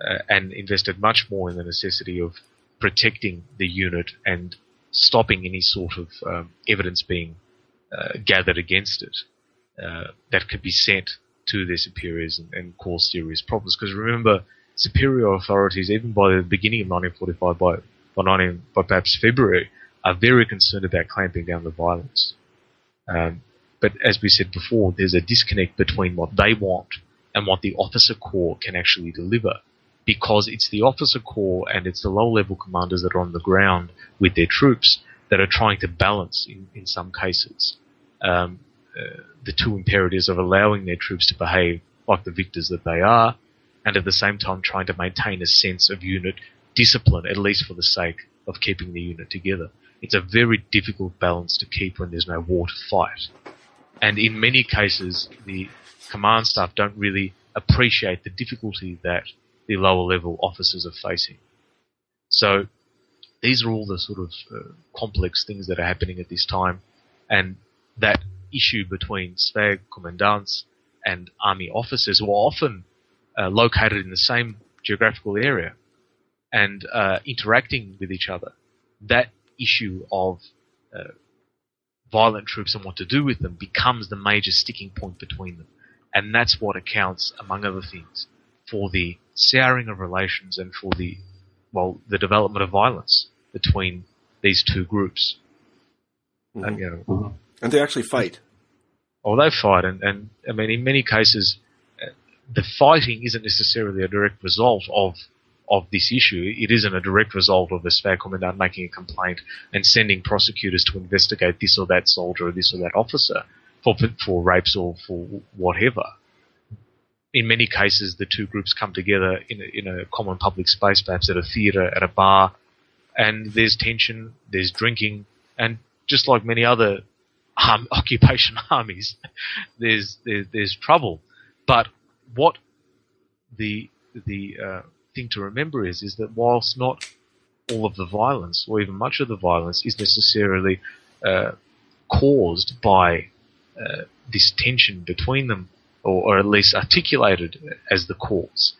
uh, and invested much more in the necessity of protecting the unit and stopping any sort of um, evidence being uh, gathered against it uh, that could be sent to their superiors and, and cause serious problems. Because remember, superior authorities, even by the beginning of 1945, by by, 19, by perhaps February, are very concerned about clamping down the violence. Um, but as we said before, there's a disconnect between what they want and what the officer corps can actually deliver. Because it's the officer corps and it's the low level commanders that are on the ground with their troops that are trying to balance, in, in some cases, um, uh, the two imperatives of allowing their troops to behave like the victors that they are, and at the same time trying to maintain a sense of unit discipline, at least for the sake of keeping the unit together. It's a very difficult balance to keep when there's no war to fight. And in many cases, the command staff don't really appreciate the difficulty that the lower level officers are facing. So these are all the sort of uh, complex things that are happening at this time, and that issue between SVAG commandants and army officers who are often uh, located in the same geographical area and uh, interacting with each other. That issue of uh, violent troops and what to do with them becomes the major sticking point between them. And that's what accounts, among other things, for the souring of relations and for the, well, the development of violence between these two groups. Mm-hmm. And, you know, mm-hmm. and they actually fight. Oh, they fight, and, and I mean, in many cases, uh, the fighting isn't necessarily a direct result of of this issue. It isn't a direct result of the SVAG commandant making a complaint and sending prosecutors to investigate this or that soldier or this or that officer for, for rapes or for whatever. In many cases, the two groups come together in a, in a common public space, perhaps at a theatre, at a bar, and there's tension, there's drinking, and just like many other um, occupation armies, there's, there's there's trouble. But what the the uh, thing to remember is is that whilst not all of the violence, or even much of the violence, is necessarily uh, caused by uh, this tension between them, or, or, at least articulated as the cause.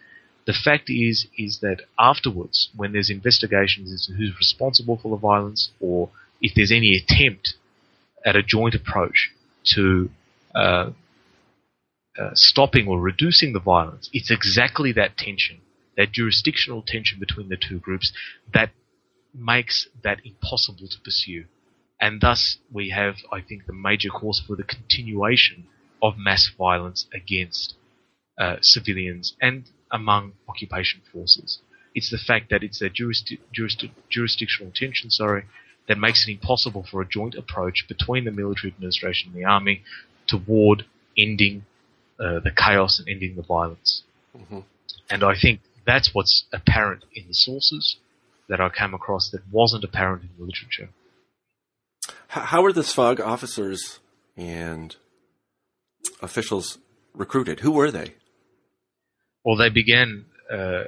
The fact is, is that afterwards, when there's investigations as to who's responsible for the violence, or if there's any attempt at a joint approach to uh, uh, stopping or reducing the violence, it's exactly that tension that jurisdictional tension between the two groups that makes that impossible to pursue. And thus we have, I think, the major cause for the continuation of mass violence against uh, civilians and among occupation forces. It's the fact that it's a jurisdi- jurisdi- jurisdictional tension, sorry, that makes it impossible for a joint approach between the military administration and the army toward ending uh, the chaos and ending the violence. Mm-hmm. And I think that's what's apparent in the sources that I came across that wasn't apparent in the literature. How were the SVAG officers and officials recruited? Who were they? Well, they began uh,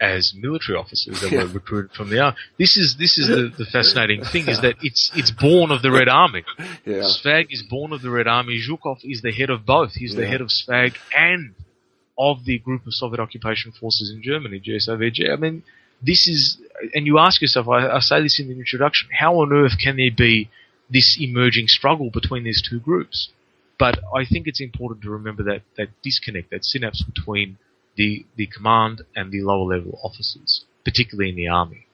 as military officers that yeah. were recruited from the army. This is this is the, the fascinating thing is that it's it's born of the Red Army. Yeah. SVAG is born of the Red Army. Zhukov is the head of both. He's yeah. the head of SVAG and of the group of Soviet occupation forces in Germany, GSOVG. I mean, this is, and you ask yourself, I, I say this in the introduction, how on earth can there be this emerging struggle between these two groups? But I think it's important to remember that, that disconnect, that synapse between the, the command and the lower level officers, particularly in the army.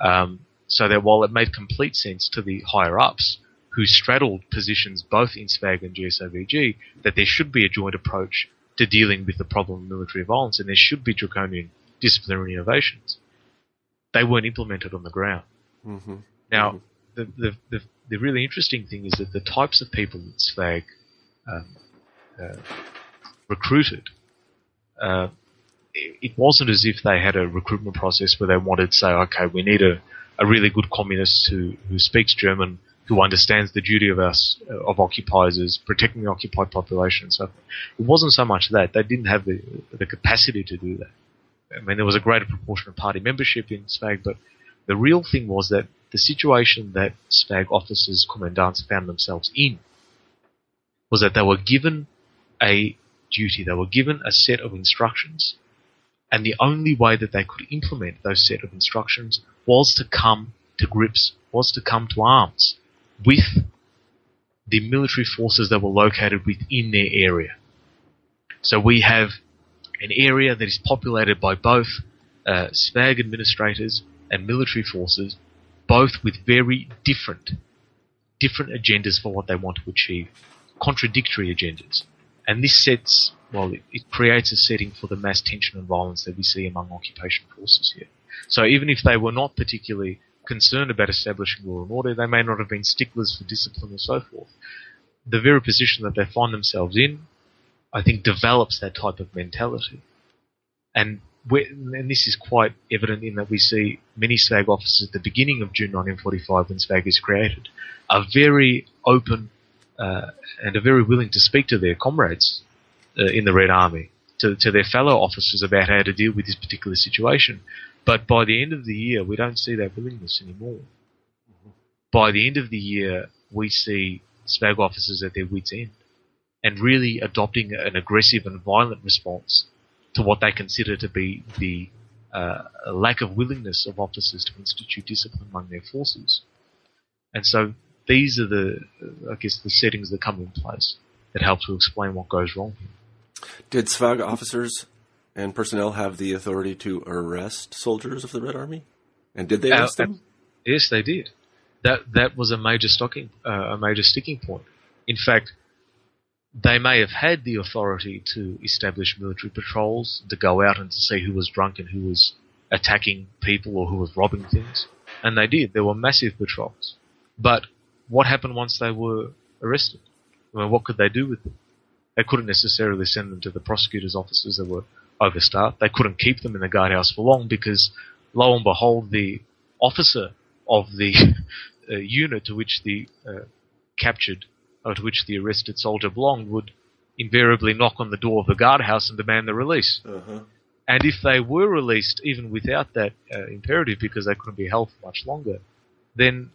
Um, so that while it made complete sense to the higher ups who straddled positions both in SVAG and GSOVG, that there should be a joint approach to dealing with the problem of military violence and there should be draconian disciplinary innovations. They weren't implemented on the ground. Mm-hmm. Now, mm-hmm. The, the, the, the, really interesting thing is that the types of people that SVAG um, uh, recruited, uh, it wasn't as if they had a recruitment process where they wanted to say, okay, we need a, a really good communist who, who speaks German, who understands the duty of us, of occupiers as protecting the occupied population. So it wasn't so much that. They didn't have the, the capacity to do that. I mean, there was a greater proportion of party membership in SVAG, but the real thing was that the situation that SVAG officers, commandants found themselves in was that they were given a duty, they were given a set of instructions, and the only way that they could implement those set of instructions was to come to grips, was to come to arms with the military forces that were located within their area. So we have an area that is populated by both uh, SVAG administrators and military forces, both with very different, different agendas for what they want to achieve contradictory agendas. And this sets, well, it, it, creates a setting for the mass tension and violence that we see among occupation forces here. So even if they were not particularly concerned about establishing law and order, they may not have been sticklers for discipline and so forth. The very position that they find themselves in, I think, develops that type of mentality. And and this is quite evident in that we see many SVAG officers at the beginning of June 1945 when SVAG is created are very open and are very willing to speak to their comrades uh, in the Red Army, to, to their fellow officers about how to deal with this particular situation. But by the end of the year, we don't see that willingness anymore. Mm-hmm. By the end of the year, we see SVAG officers at their wits' end and really adopting an aggressive and violent response to what they consider to be the uh, lack of willingness of officers to institute discipline among their forces. And so these are the, I guess, the settings that come in place that help to explain what goes wrong. Did SVAG officers and personnel have the authority to arrest soldiers of the Red Army? And did they arrest uh, them? Yes, they did. That that was a major stocking, uh, a major sticking point. In fact, they may have had the authority to establish military patrols, to go out and to see who was drunk and who was attacking people or who was robbing things, and they did. There were massive patrols, but what happened once they were arrested? I mean, what could they do with them? They couldn't necessarily send them to the prosecutor's offices that were overstaffed. They couldn't keep them in the guardhouse for long because, lo and behold, the officer of the uh, unit to which the uh, captured or to which the arrested soldier belonged would invariably knock on the door of the guardhouse and demand the release. Uh-huh. And if they were released, even without that uh, imperative, because they couldn't be held for much longer, then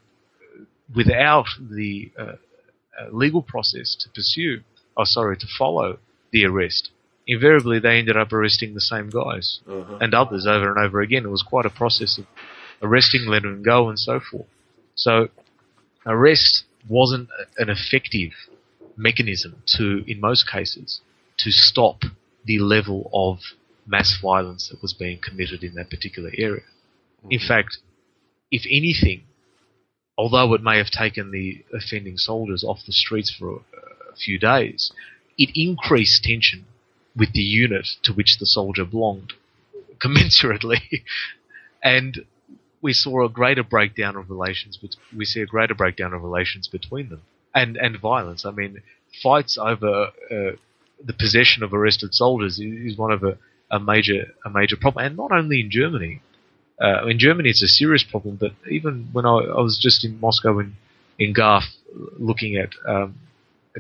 without the uh, uh, legal process to pursue, or oh, sorry, to follow the arrest, invariably they ended up arresting the same guys uh-huh. and others over and over again. It was quite a process of arresting, letting them go, and so forth. So, arrest wasn't an effective mechanism to, in most cases, to stop the level of mass violence that was being committed in that particular area. Mm-hmm. In fact, if anything, although it may have taken the offending soldiers off the streets for a, a few days, it increased tension with the unit to which the soldier belonged commensurately, and we saw a greater breakdown of relations. We see a greater breakdown of relations between them, and and violence. I mean, fights over uh, the possession of arrested soldiers is one of a, a major a major problem, and not only in Germany. Uh, in Germany, it's a serious problem, but even when I, I was just in Moscow in in GARF, looking at um,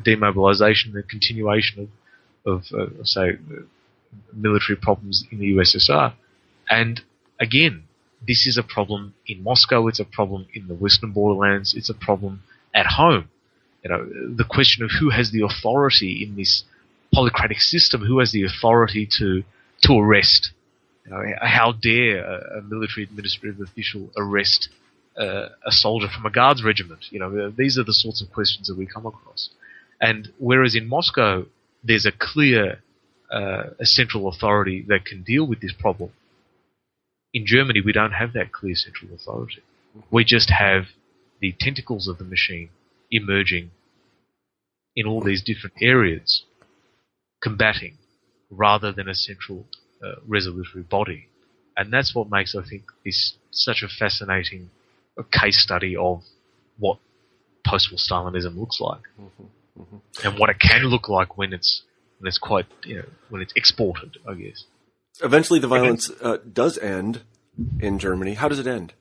demobilization, the continuation of, of uh, say military problems in the USSR, and again, this is a problem in Moscow. It's a problem in the Western borderlands. It's a problem at home. You know, the question of who has the authority in this polycratic system, who has the authority to to arrest. You know, how dare a, a military administrative official arrest uh, a soldier from a guards regiment? You know, these are the sorts of questions that we come across. And whereas in Moscow, there's a clear uh, a central authority that can deal with this problem. In Germany, we don't have that clear central authority. We just have the tentacles of the machine emerging in all these different areas, combating, rather than a central uh, resolutory body. And that's what makes, I think, this such a fascinating case study of what post-war Stalinism looks like, mm-hmm, mm-hmm. and what it can look like when it's when it's quite you know when it's exported, I guess. Eventually, the violence uh, does end in Germany. How does it end?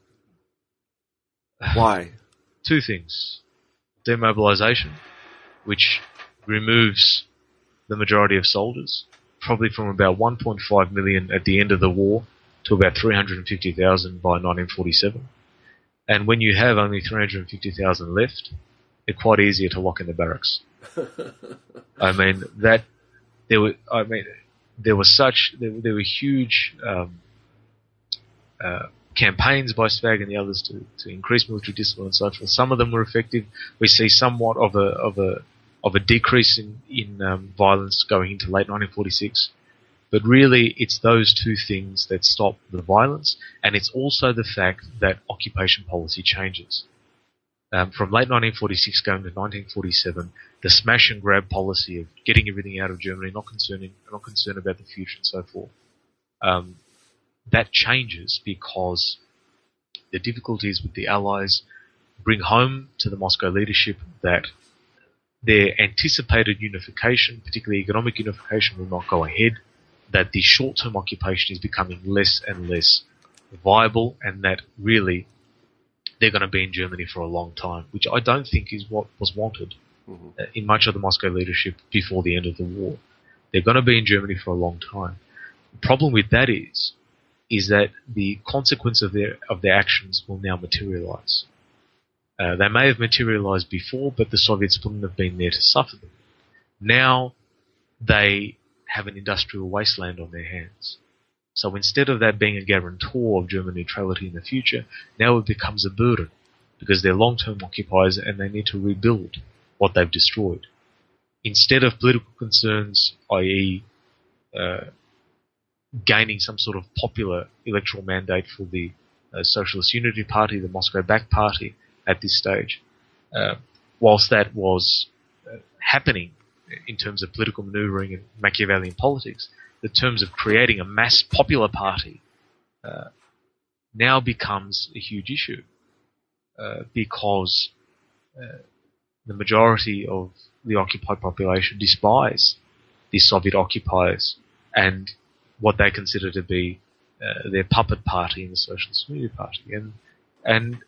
Why? Two things: demobilization, which removes the majority of soldiers, probably from about 1.5 million at the end of the war to about 350,000 by 1947. And when you have only 350,000 left, it's quite easier to lock in the barracks. I mean that there were I mean there was such there, there were huge um, uh, campaigns by SVAG and the others to, to increase military discipline and so forth. Some of them were effective. We see somewhat of a of a of a decrease in in um, violence going into late 1946. But really, it's those two things that stop the violence, and it's also the fact that occupation policy changes. Um, from late 1946 going to 1947, the smash and grab policy of getting everything out of Germany, not concerning, not concerned about the future and so forth, um, that changes because the difficulties with the Allies bring home to the Moscow leadership that their anticipated unification, particularly economic unification, will not go ahead, that the short-term occupation is becoming less and less viable, and that really they're going to be in Germany for a long time, which I don't think is what was wanted mm-hmm. Uh, in much of the Moscow leadership before the end of the war. They're going to be in Germany for a long time. The problem with that is, is that the consequence of their of their actions will now materialize. Uh, they may have materialized before, but the Soviets wouldn't have been there to suffer them. Now they have an industrial wasteland on their hands. So instead of that being a guarantor of German neutrality in the future, now it becomes a burden because they're long-term occupiers and they need to rebuild what they've destroyed. Instead of political concerns, i.e., uh, gaining some sort of popular electoral mandate for the uh, Socialist Unity Party, the Moscow Back Party, at this stage. Uh, whilst that was uh, happening in terms of political maneuvering and Machiavellian politics, the terms of creating a mass popular party uh, now becomes a huge issue uh, because uh, the majority of the occupied population despise the Soviet occupiers and what they consider to be uh, their puppet party in the Socialist Unity Party, and and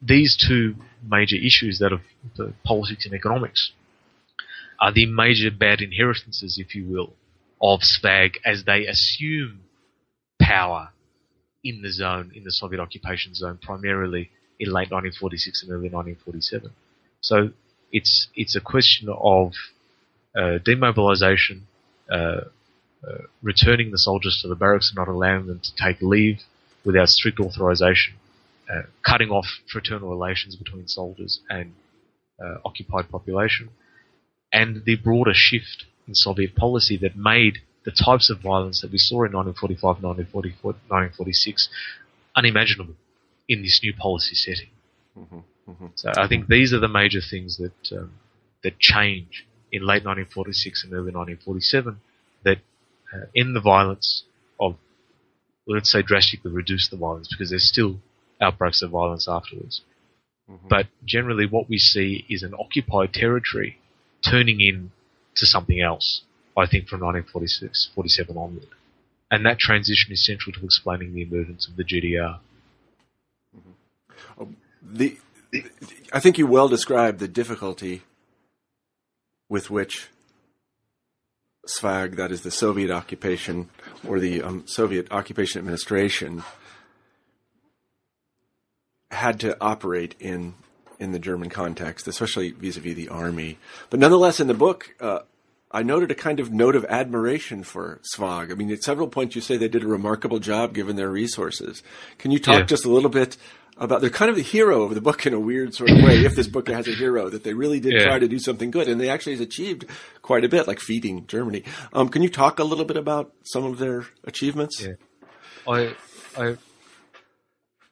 these two major issues, that of the politics and economics, are the major bad inheritances, if you will, of SVAG as they assume power in the zone, in the Soviet occupation zone, primarily in late 1946 and early 1947. So it's it's a question of uh, demobilization, uh, uh, returning the soldiers to the barracks and not allowing them to take leave without strict authorization, uh, cutting off fraternal relations between soldiers and uh, occupied population, and the broader shift in Soviet policy that made the types of violence that we saw in 1945, 1944, 1946 unimaginable in this new policy setting. Mm-hmm, mm-hmm. So I think these are the major things that um, that change in late 1946 and early 1947 that uh, end the violence of let's say drastically reduce the violence because there's still outbreaks of violence afterwards. Mm-hmm. But generally, what we see is an occupied territory turning into something else. I think from 1946, 47 onward, and that transition is central to explaining the emergence of the GDR. Mm-hmm. Oh, the, I think you well described the difficulty with which SVAG, that is the Soviet occupation or the um, Soviet occupation administration, had to operate in in the German context, especially vis-a-vis the army. But nonetheless, in the book, uh, I noted a kind of note of admiration for SVAG. I mean, at several points you say they did a remarkable job given their resources. Can you talk yeah. just a little bit about they're kind of the hero of the book in a weird sort of way. if this book has a hero, that they really did yeah. try to do something good, and they actually has achieved quite a bit, like feeding Germany. Um, can you talk a little bit about some of their achievements? Yeah, I, I,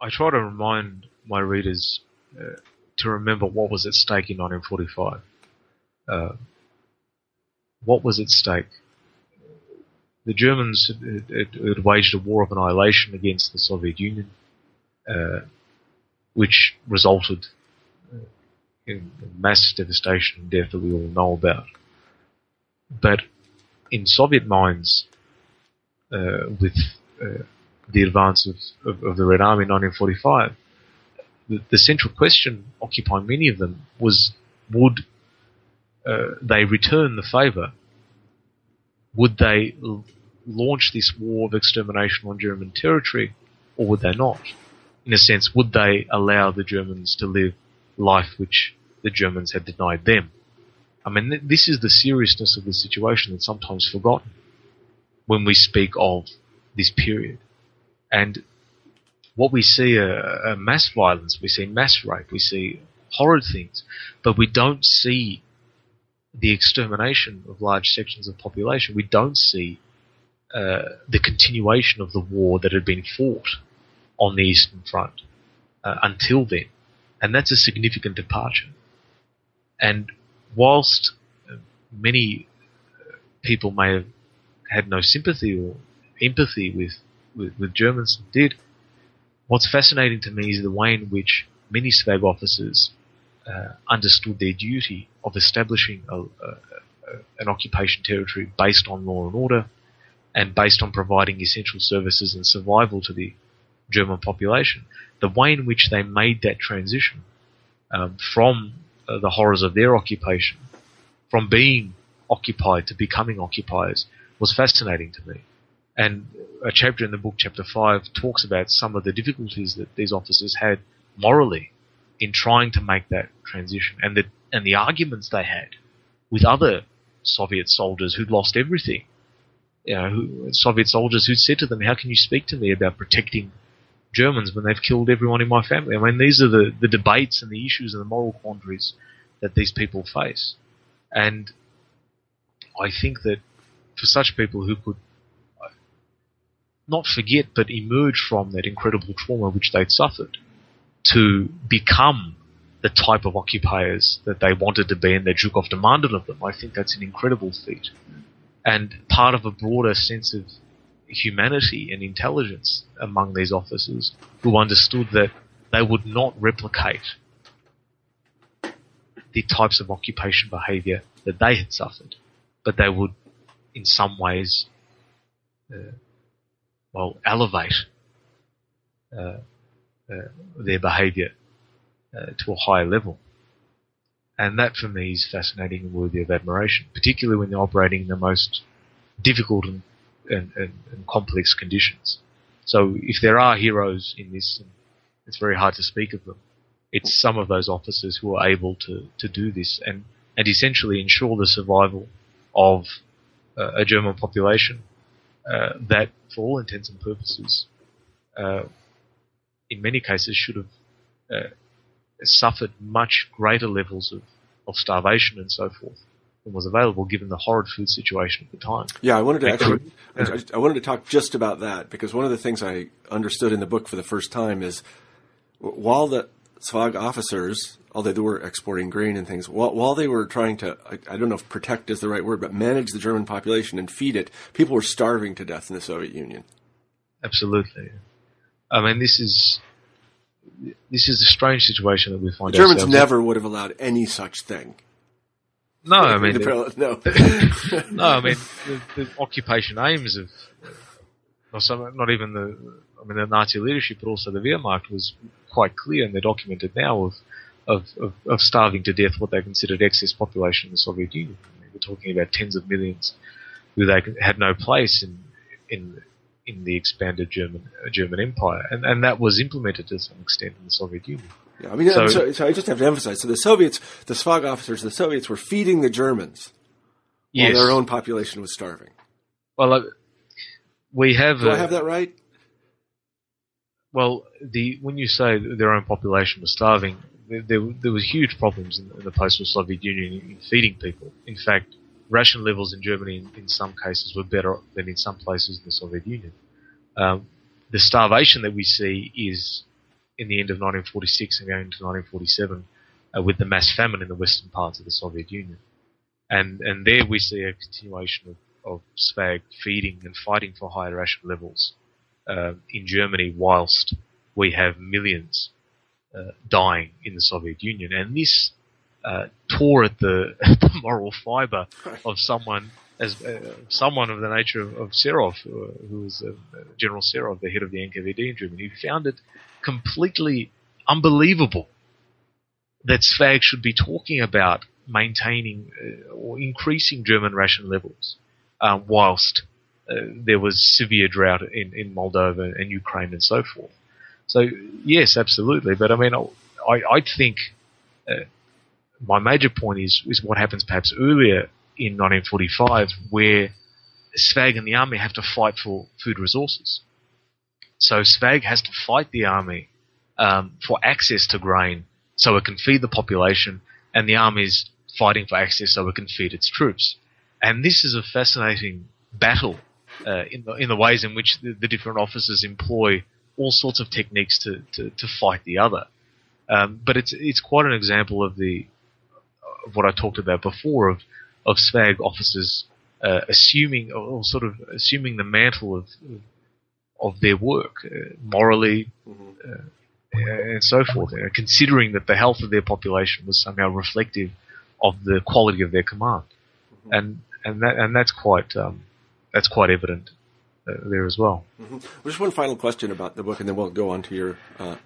I try to remind my readers uh, to remember what was at stake in 1945. Uh, what was at stake? The Germans had, had, had, waged a war of annihilation against the Soviet Union. Uh, which resulted uh, in mass devastation and death that we all know about. But in Soviet minds, uh, with uh, the advance of, of, of, the Red Army in 1945, the, the, central question occupying many of them was would uh, they return the favour? Would they l- launch this war of extermination on German territory, or would they not? in a sense, would they allow the Germans to live life which the Germans had denied them? I mean, th- this is the seriousness of the situation that's sometimes forgotten when we speak of this period. And what we see are, are mass violence, we see mass rape, we see horrid things, but we don't see the extermination of large sections of population. We don't see uh, the continuation of the war that had been fought on the Eastern Front uh, until then. And that's a significant departure. And whilst uh, many uh, people may have had no sympathy or empathy with, with, Germans did, what's fascinating to me is the way in which many SVAG officers uh, understood their duty of establishing a, a, a, an occupation territory based on law and order and based on providing essential services and survival to the German population. The way in which they made that transition um, from uh, the horrors of their occupation, from being occupied to becoming occupiers, was fascinating to me. And a chapter in the book, chapter 5, talks about some of the difficulties that these officers had morally in trying to make that transition and the, and the arguments they had with other Soviet soldiers who'd lost everything. You know, who, Soviet soldiers who'd said to them, how can you speak to me about protecting Germans when they've killed everyone in my family. I mean, these are the, the debates and the issues and the moral quandaries that these people face. And I think that for such people who could not forget but emerge from that incredible trauma which they'd suffered to become the type of occupiers that they wanted to be and that Zhukov demanded of them, I think that's an incredible feat. And part of a broader sense of humanity and intelligence among these officers who understood that they would not replicate the types of occupation behavior that they had suffered, but they would, in some ways, uh, well, elevate uh, uh, their behavior uh, to a higher level. And that for me is fascinating and worthy of admiration, particularly when they're operating in the most difficult and and, and, and complex conditions. So if there are heroes in this, it's very hard to speak of them. It's some of those officers who are able to, to do this and, and essentially ensure the survival of uh, a German population uh, that, for all intents and purposes, uh, in many cases should have uh, suffered much greater levels of, of starvation and so forth than was available given the horrid food situation at the time. Yeah, I wanted to actually, I, I wanted to talk just about that because one of the things I understood in the book for the first time is while the SVAG officers, although they were exporting grain and things, while, while they were trying to, I, I, don't know if protect is the right word, but manage the German population and feed it, people were starving to death in the Soviet Union. absolutely. I mean, this is this is a strange situation that we find. The Germans never would have allowed any such thing. No, I mean, the- no. no, I mean the, the occupation aims of, or some, not even the, I mean the Nazi leadership, but also the Wehrmacht was quite clear, and they're documented now of, of, of, of starving to death what they considered excess population in the Soviet Union. I mean, we're talking about tens of millions who they had no place in in in the expanded German German Empire, and and that was implemented to some extent in the Soviet Union. Yeah, I mean, So- so, so I just have to emphasize. So the Soviets, the SVAG officers, the Soviets were feeding the Germans while their own population was starving. Well, uh, we have. Do I uh, have that right? Well, the when you say their own population was starving, there, there, there was huge problems in, in the post-war Soviet Union in, in feeding people. In fact, ration levels in Germany, in, in some cases, were better than in some places in the Soviet Union. Um, the starvation that we see is in the end of 1946 and going into 1947, uh, with the mass famine in the western parts of the Soviet Union, and and there we see a continuation of, of SVAG feeding and fighting for higher ration levels uh, in Germany, whilst we have millions uh, dying in the Soviet Union, and this uh, tore at the, the moral fiber of someone as uh, someone of the nature of, of Serov, uh, who was uh, General Serov, the head of the NKVD in Germany, who found it completely unbelievable that SVAG should be talking about maintaining uh, or increasing German ration levels, uh, whilst uh, there was severe drought in, in Moldova and Ukraine and so forth. So yes, absolutely. But I mean, I, I think uh, my major point is is what happens perhaps earlier in 1945, where SVAG and the army have to fight for food resources. So SVAG has to fight the army um, for access to grain so it can feed the population, and the army's fighting for access so it can feed its troops. And this is a fascinating battle uh, in the in the ways in which the, the different officers employ all sorts of techniques to, to, to fight the other. Um, but it's it's quite an example of the of what I talked about before of of SVAG officers uh, assuming or sort of assuming the mantle of of their work uh, morally uh, and so forth, uh, considering that the health of their population was somehow reflective of the quality of their command, and and that and that's quite um, that's quite evident uh, there as well. Just one final question about the book, and then we'll go on to your uh,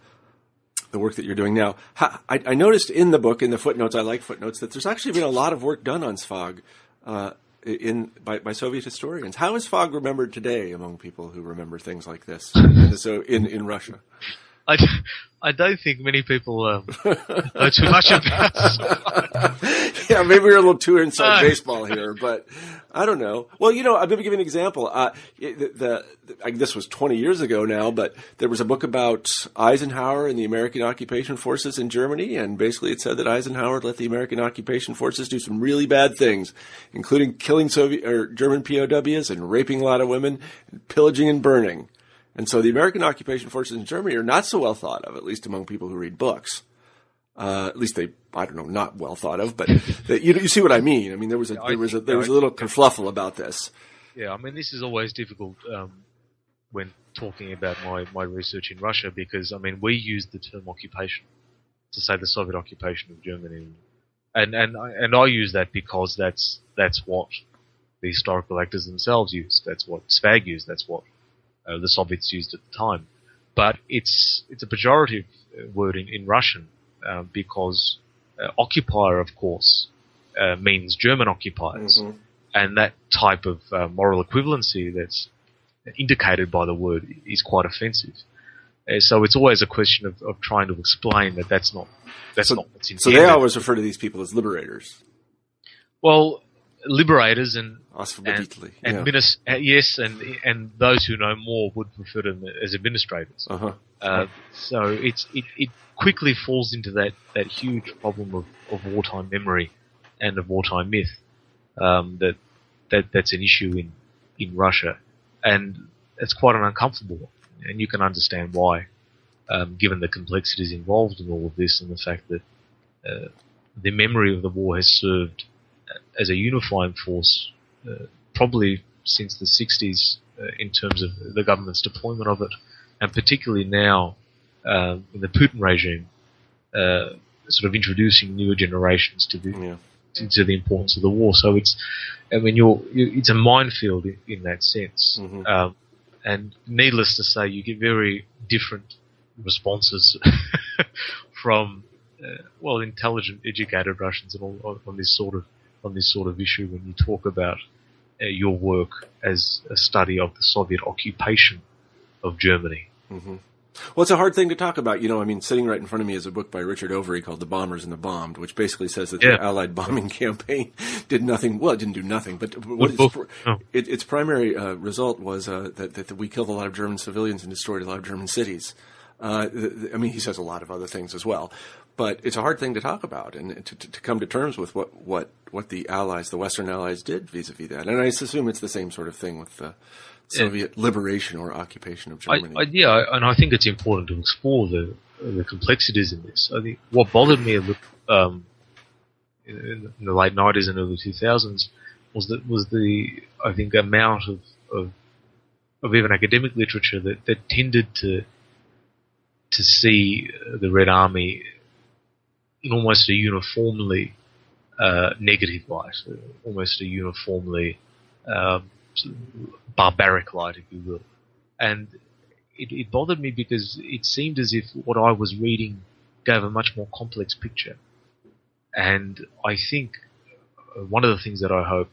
the work that you're doing now. Ha, I, I noticed in the book, in the footnotes, I like footnotes, that there's actually been a lot of work done on SVAG uh, in by, by Soviet historians. How is SVAG remembered today among people who remember things like this? So in in Russia. I, I don't think many people um, know too much about yeah, maybe we're a little too inside Uh. baseball here, but I don't know. Well, you know, I'm going to give you an example. Uh, the, the, I, this was 20 years ago now, but there was a book about Eisenhower and the American occupation forces in Germany, and basically it said that Eisenhower let the American occupation forces do some really bad things, including killing Soviet or German POWs and raping a lot of women, pillaging and burning. And so the American occupation forces in Germany are not so well thought of, at least among people who read books. Uh, at least they, I don't know, not well thought of, but they, you, you see what I mean. I mean, there was a, there was a, there was a little kerfluffle about this. Yeah, I mean, this is always difficult um, when talking about my, my research in Russia because, I mean, we use the term occupation to say the Soviet occupation of Germany. And, and, I- and I use that because that's, that's what the historical actors themselves used. That's what SVAG used. That's what uh, the Soviets used at the time. But it's, it's a pejorative uh, word in, in Russian uh, because uh, occupier, of course, uh, means German occupiers and that type of uh, moral equivalency that's indicated by the word is quite offensive. Uh, so it's always a question of, of trying to explain that that's not that's So- not what's So they always refer to these people as liberators. well, liberators and us from and, Italy. Yeah. uh, yes, and and those who know more would refer to them as administrators. Uh-huh. Uh, so it's it, it quickly falls into that, that huge problem of, of wartime memory and of wartime myth um, that that that's an issue in in Russia, and it's quite an uncomfortable one, and you can understand why, um, given the complexities involved in all of this and the fact that uh, the memory of the war has served as a unifying force, uh, probably since the 60s uh, in terms of the government's deployment of it, and particularly now uh, in the Putin regime, uh, sort of introducing newer generations to the yeah. to, the importance of the war. So it's, I mean, you're, you, it's a minefield in, in that sense. Mm-hmm. Um, and needless to say, you get very different responses from uh, well, intelligent, educated Russians and all, on this sort of on this sort of issue when you talk about uh, your work as a study of the Soviet occupation of Germany. Mm-hmm. Well, it's a hard thing to talk about. You know, I mean, sitting right in front of me is a book by Richard Overy called The Bombers and the Bombed, which basically says that yeah. the Allied bombing campaign did nothing. Well, it didn't do nothing, but what its, oh. it, its primary uh, result was uh, that, that, we killed a lot of German civilians and destroyed a lot of German cities. Uh, I mean, he says a lot of other things as well, but it's a hard thing to talk about and to, to, to come to terms with what, what, what the Allies, the Western Allies, did vis-a-vis that. And I assume it's the same sort of thing with the Soviet yeah. liberation or occupation of Germany. I, I, yeah, and I think it's important to explore the the complexities in this. I think what bothered me um, in, in the late '90s and early 2000s was that was the I think amount of, of of even academic literature that, that tended to to see the Red Army almost a uniformly uh, negative light, almost a uniformly um, barbaric light, if you will. And it, it, bothered me because it seemed as if what I was reading gave a much more complex picture. And I think uh, one of the things that I hope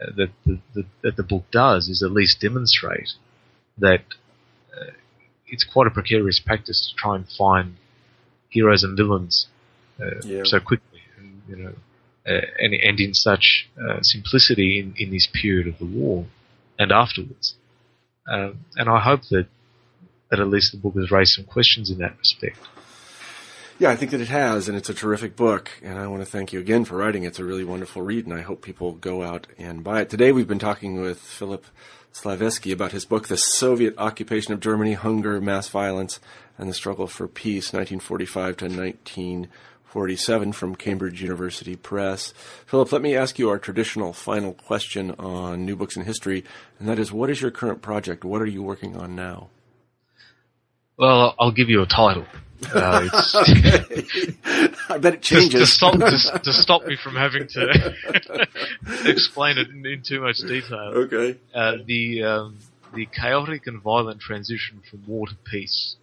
uh, that the, the, that the book does is at least demonstrate that uh, it's quite a precarious practice to try and find heroes and villains yeah. so quickly, and, you know, uh, and, and in such uh, simplicity in, in this period of the war and afterwards. Um, and I hope that that at least the book has raised some questions in that respect. Yeah, I think that it has, and it's a terrific book. And I want to thank you again for writing. It. It's a really wonderful read, and I hope people go out and buy it. Today, we've been talking with Filip Slaveski about his book, The Soviet Occupation of Germany, Hunger, Mass Violence, and the Struggle for Peace, 1945 to 1947, from Cambridge University Press. Filip, let me ask you our traditional final question on new books in history, and that is what is your current project? What are you working on now? Well, I'll give you a title. Uh, I bet it changes. To, stop, to, to, stop me from having to explain it in, in, too much detail. Okay. Uh, the um, the chaotic and violent transition from war to peace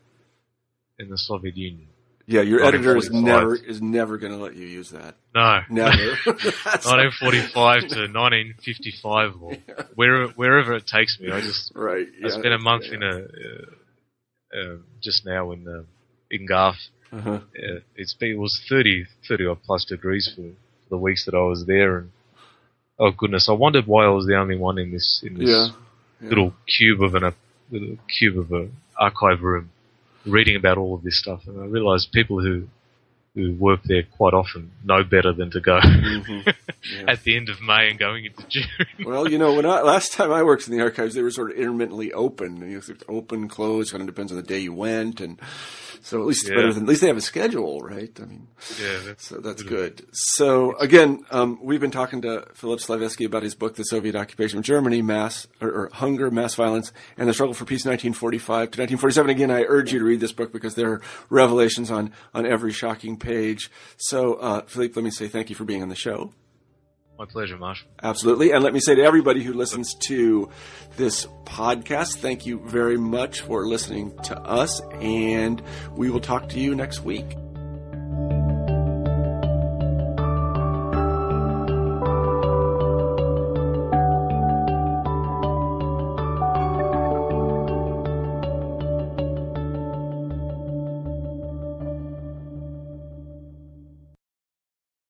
in the Soviet Union. Yeah, your editor is never is never going to let you use that. No, never. 1945 to 1955, or yeah. wherever wherever it takes me. I just right. Yeah, I spent a month yeah. in a uh, uh, just now in uh, in GARF. Uh-huh. Uh, it's been, it was 30, 30 odd plus degrees for the weeks that I was there, and oh goodness, I wondered why I was the only one in this in this little cube of an a little cube of a archive room, reading about all of this stuff, and I realised people who who work there quite often know better than to go mm-hmm. yeah. at the end of May and going into June. well, you know, when I, last time I worked in the archives, they were sort of intermittently open. You know, open, closed, kind of depends on the day you went, and so at least it's yeah. better than, at least they have a schedule, right? I mean, yeah, that's, so that's good. So again, um, we've been talking to Filip Slaveski about his book, The Soviet Occupation of Germany, Mass, or, or, Hunger, Mass Violence, and the Struggle for Peace 1945 to 1947. Again, I urge you to read this book because there are revelations on, on every shocking page. So, uh, Philippe, let me say thank you for being on the show. My pleasure, Marsh. Absolutely. And let me say to everybody who listens to this podcast, thank you very much for listening to us, and we will talk to you next week.